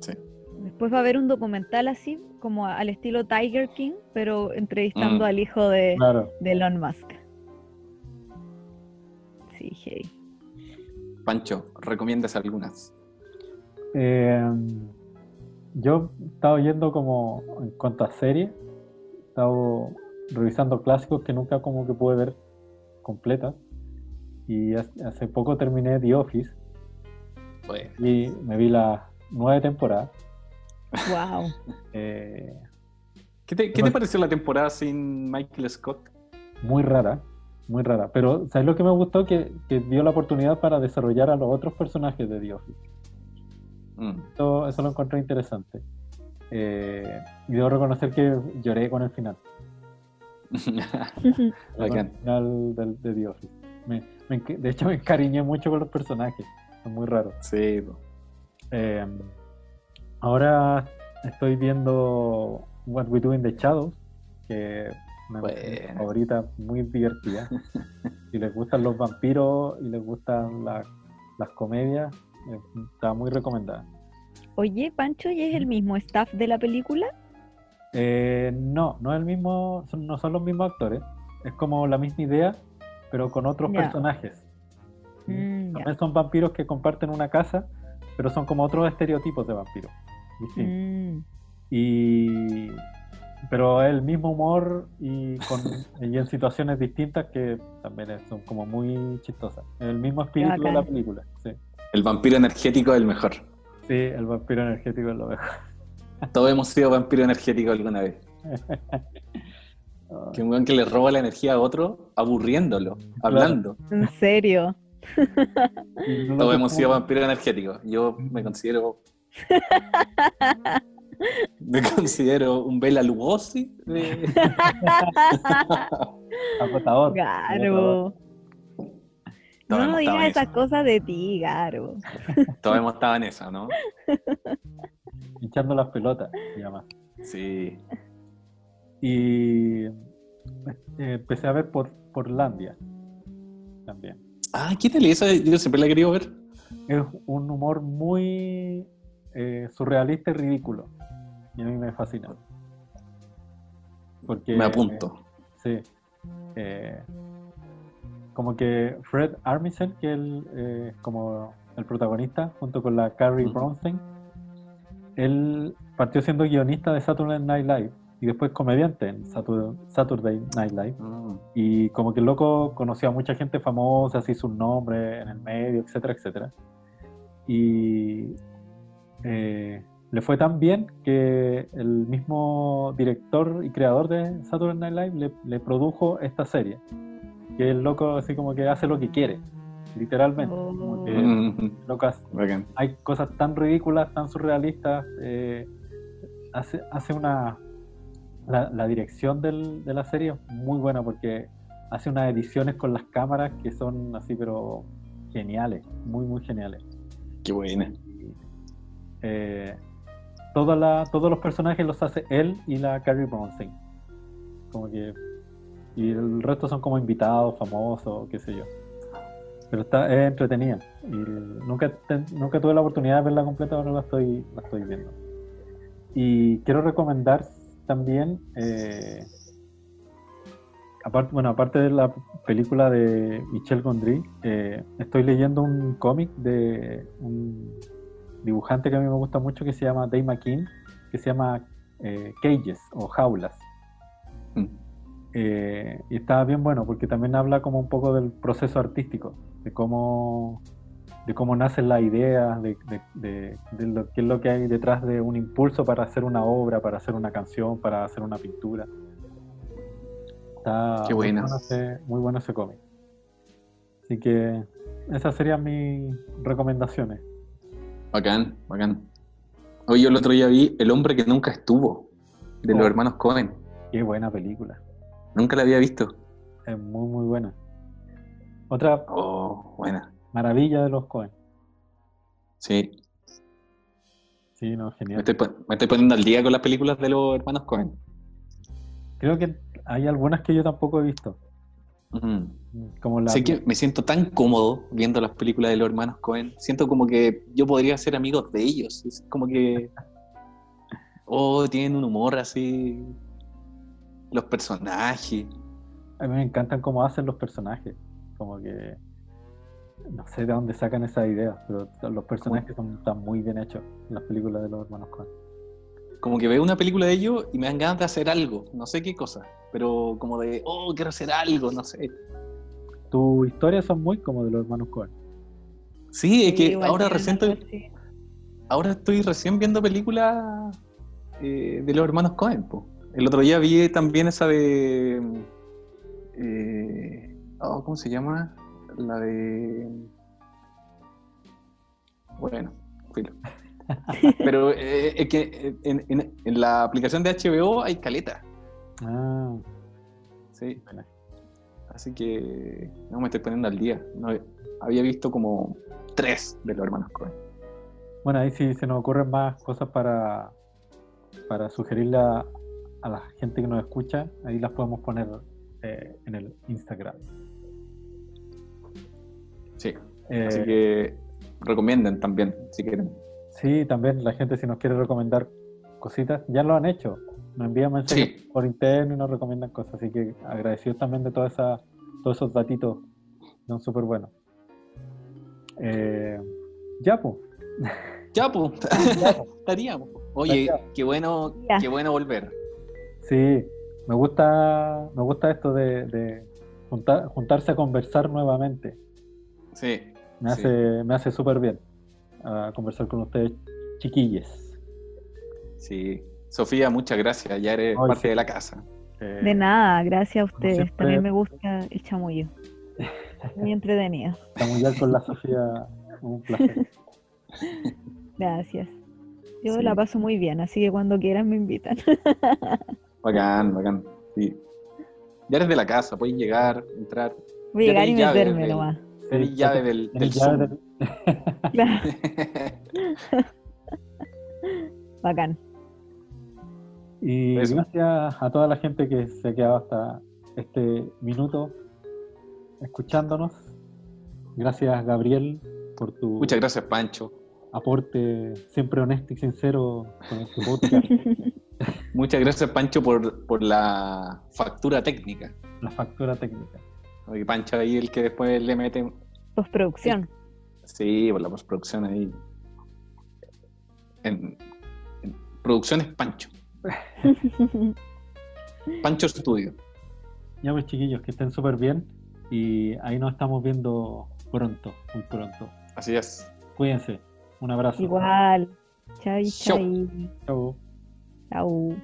Sí. Después va a haber un documental así, como al estilo Tiger King, pero entrevistando Mm. al hijo de, Claro. de Elon Musk. Sí, hey. Pancho, recomiendas algunas. Eh, yo he estado yendo como en cuanto a series, he estado revisando clásicos que nunca como que pude ver completas. Y hace poco terminé The Office Bueno, y me vi la nueva temporada. Wow. eh, ¿Qué te, qué te Bueno. pareció la temporada sin Michael Scott? muy rara, muy rara. Pero ¿sabes lo que me gustó? Que, que dio la oportunidad para desarrollar a los otros personajes de The Office. Mm. Eso, eso lo encontré interesante. Eh, y debo reconocer que lloré con el final. Con el final del, de The Office. Me- de hecho, me encariñé mucho con los personajes. Son muy raros. Sí. Eh, ahora estoy viendo What We Do in the Shadows, que una Buena. favoritas, muy divertida. si les gustan los vampiros y les gustan la- las comedias, eh, está muy recomendada. Oye, Pancho, ¿y es el mismo staff de la película? Eh, no, no es el mismo, son- no son los mismos actores. Es como la misma idea, pero con otros Ya. personajes. Mm, ya. También son vampiros que comparten una casa, pero son como otros estereotipos de vampiros. Mm, Y pero es el mismo humor y, con, y en situaciones distintas que también son como muy chistosas. El mismo espíritu de la película. Sí. El vampiro energético es el mejor. sí, el vampiro energético es lo mejor. Todos hemos sido vampiro energético alguna vez. Que un weón que le roba la energía a otro, aburriéndolo, hablando. ¿En serio? Todos hemos sido vampiro energético. Yo me considero. me considero un Bela Lugosi. de- agotador. Garo. Todos No digas esas eso. cosas de ti, Garo. Todos hemos estado en esa, ¿no? Hinchando las pelotas, se llama. Sí. Y eh, empecé a ver por Portlandia también. Ah, ¿qué tal esa? Yo siempre la he querido ver. Es un humor muy eh, surrealista y ridículo. Y a mí me fascina. Porque, Me apunto. sí. Eh, como que Fred Armisen, que es el, eh, como el protagonista, junto con la Carrie. Brownstein, él partió siendo guionista de Saturday Night Live y después comediante en Satur- Saturday Night Live. Mm. Y como que el loco conoció a mucha gente famosa, así sus nombres en el medio, etcétera, etcétera. Y eh, le fue tan bien que el mismo director y creador de Saturday Night Live le, le produjo esta serie. Que el loco así como que hace lo que quiere, literalmente. Como que Mm, loco hace- bacán. hay cosas tan ridículas, tan surrealistas. eh, hace, hace una. La, la dirección del- de la serie es muy buena porque hace unas ediciones con las cámaras que son así, pero geniales, muy, muy geniales. Qué buena. Eh, todos los personajes los hace él y la Carrie Bronstein. Como que. Y el resto son como invitados, famosos, qué sé yo. Pero está, es entretenida. Y nunca, nunca tuve la oportunidad de verla completa, ahora la estoy, la estoy viendo. Y quiero recomendar también, eh, aparte, bueno, aparte de la película de Michel Gondry, eh, estoy leyendo un cómic de un dibujante que a mí me gusta mucho que se llama Dave McKean, que se llama eh, Cages o Jaulas. Mm. Eh, y está bien bueno porque también habla como un poco del proceso artístico, de cómo, de cómo nacen las ideas, de, de- de- de lo, qué es lo que hay detrás de un impulso para hacer una obra, para hacer una canción, para hacer una pintura. Está Qué muy buena. bueno ese, muy bueno ese cómic. Así que esas serían mis recomendaciones. Bacán, bacán. Hoy yo el otro día vi El hombre que nunca estuvo, de los Oh. hermanos Cohen. Qué buena película. Nunca la había visto. Es muy, muy buena. Otra Oh, buena. maravilla de los Cohen. Sí, Sí, no, me genial. estoy, me estoy poniendo al día con las películas de los hermanos Cohen. Creo que hay algunas que yo tampoco he visto. Ujú. Como la. Sé que me siento tan cómodo viendo las películas de los hermanos Cohen. Siento como que yo podría ser amigo de ellos. Es como que. Oh, tienen un humor así. Los personajes. A mí me encantan cómo hacen los personajes. Como que. No sé de dónde sacan esas ideas, pero los personajes son, están muy bien hechos en las películas de los hermanos Cohen. Como que veo una película de ellos y me dan ganas de hacer algo. No sé qué cosa. Pero como de, oh, quiero hacer algo, no sé. Tus historias son muy como de los hermanos Cohen. Sí, es Sí, que ahora recién estoy, ahora estoy recién viendo películas eh, de los hermanos Cohen. po. El otro día vi también esa de. eh, oh, ¿Cómo se llama? La de. Bueno, filo. Pero eh, es que en, en- en la aplicación de HBO hay caleta. Ah, Sí. Buena. Así que no me estoy poniendo al día. No, había visto como tres de los hermanos Cohen. bueno, ahí sí se nos ocurren más cosas para, para sugerirle a, a la gente que nos escucha. Ahí las podemos poner eh, en el Instagram. Sí. Eh, Así que recomienden también, si quieren. Sí, también la gente si nos quiere recomendar cositas, ya lo han hecho. Nos envían mensajes Sí. por interno y nos recomiendan cosas. Así que agradecidos también de toda esa, todos esos datitos. Son súper buenos. Eh, ya, pues. Ya, pues, estaríamos. Oye, qué bueno, Ya. qué bueno volver. Sí, me gusta, me gusta esto de, de juntar- juntarse a conversar nuevamente. Sí. Me Sí. hace, me hace súper bien a conversar con ustedes, chiquilles. Sí. Sofía, muchas gracias. Ya eres Ay, parte sí. de la casa. Eh, De nada, gracias a ustedes. siempre- También me gusta el chamullo. Muy entretenido. Ya con la Sofía. Un placer. Gracias. Yo Sí. la paso muy bien, así que cuando quieran me invitan. Bacán, bacán. Sí. Ya eres de la casa, puedes llegar, entrar. Voy a llegar y meterme del- nomás. Tienes llave del, del llave Zoom. del- Claro, bacán. Y Eso. gracias a toda la gente que se ha quedado hasta este minuto escuchándonos. Gracias, Gabriel, por tu Muchas gracias, Pancho. aporte siempre honesto y sincero con este podcast. Muchas gracias, Pancho, por, por la factura técnica. la factura técnica. Porque Pancho ahí el que después le mete. Postproducción. Sí, por la postproducción ahí. En, en producciones Pancho. Pancho Studio. Ya pues chiquillos, que estén súper bien y ahí nos estamos viendo pronto, muy pronto. Así es. Cuídense. Un abrazo. Igual. Chau. chai. Chau. Chau.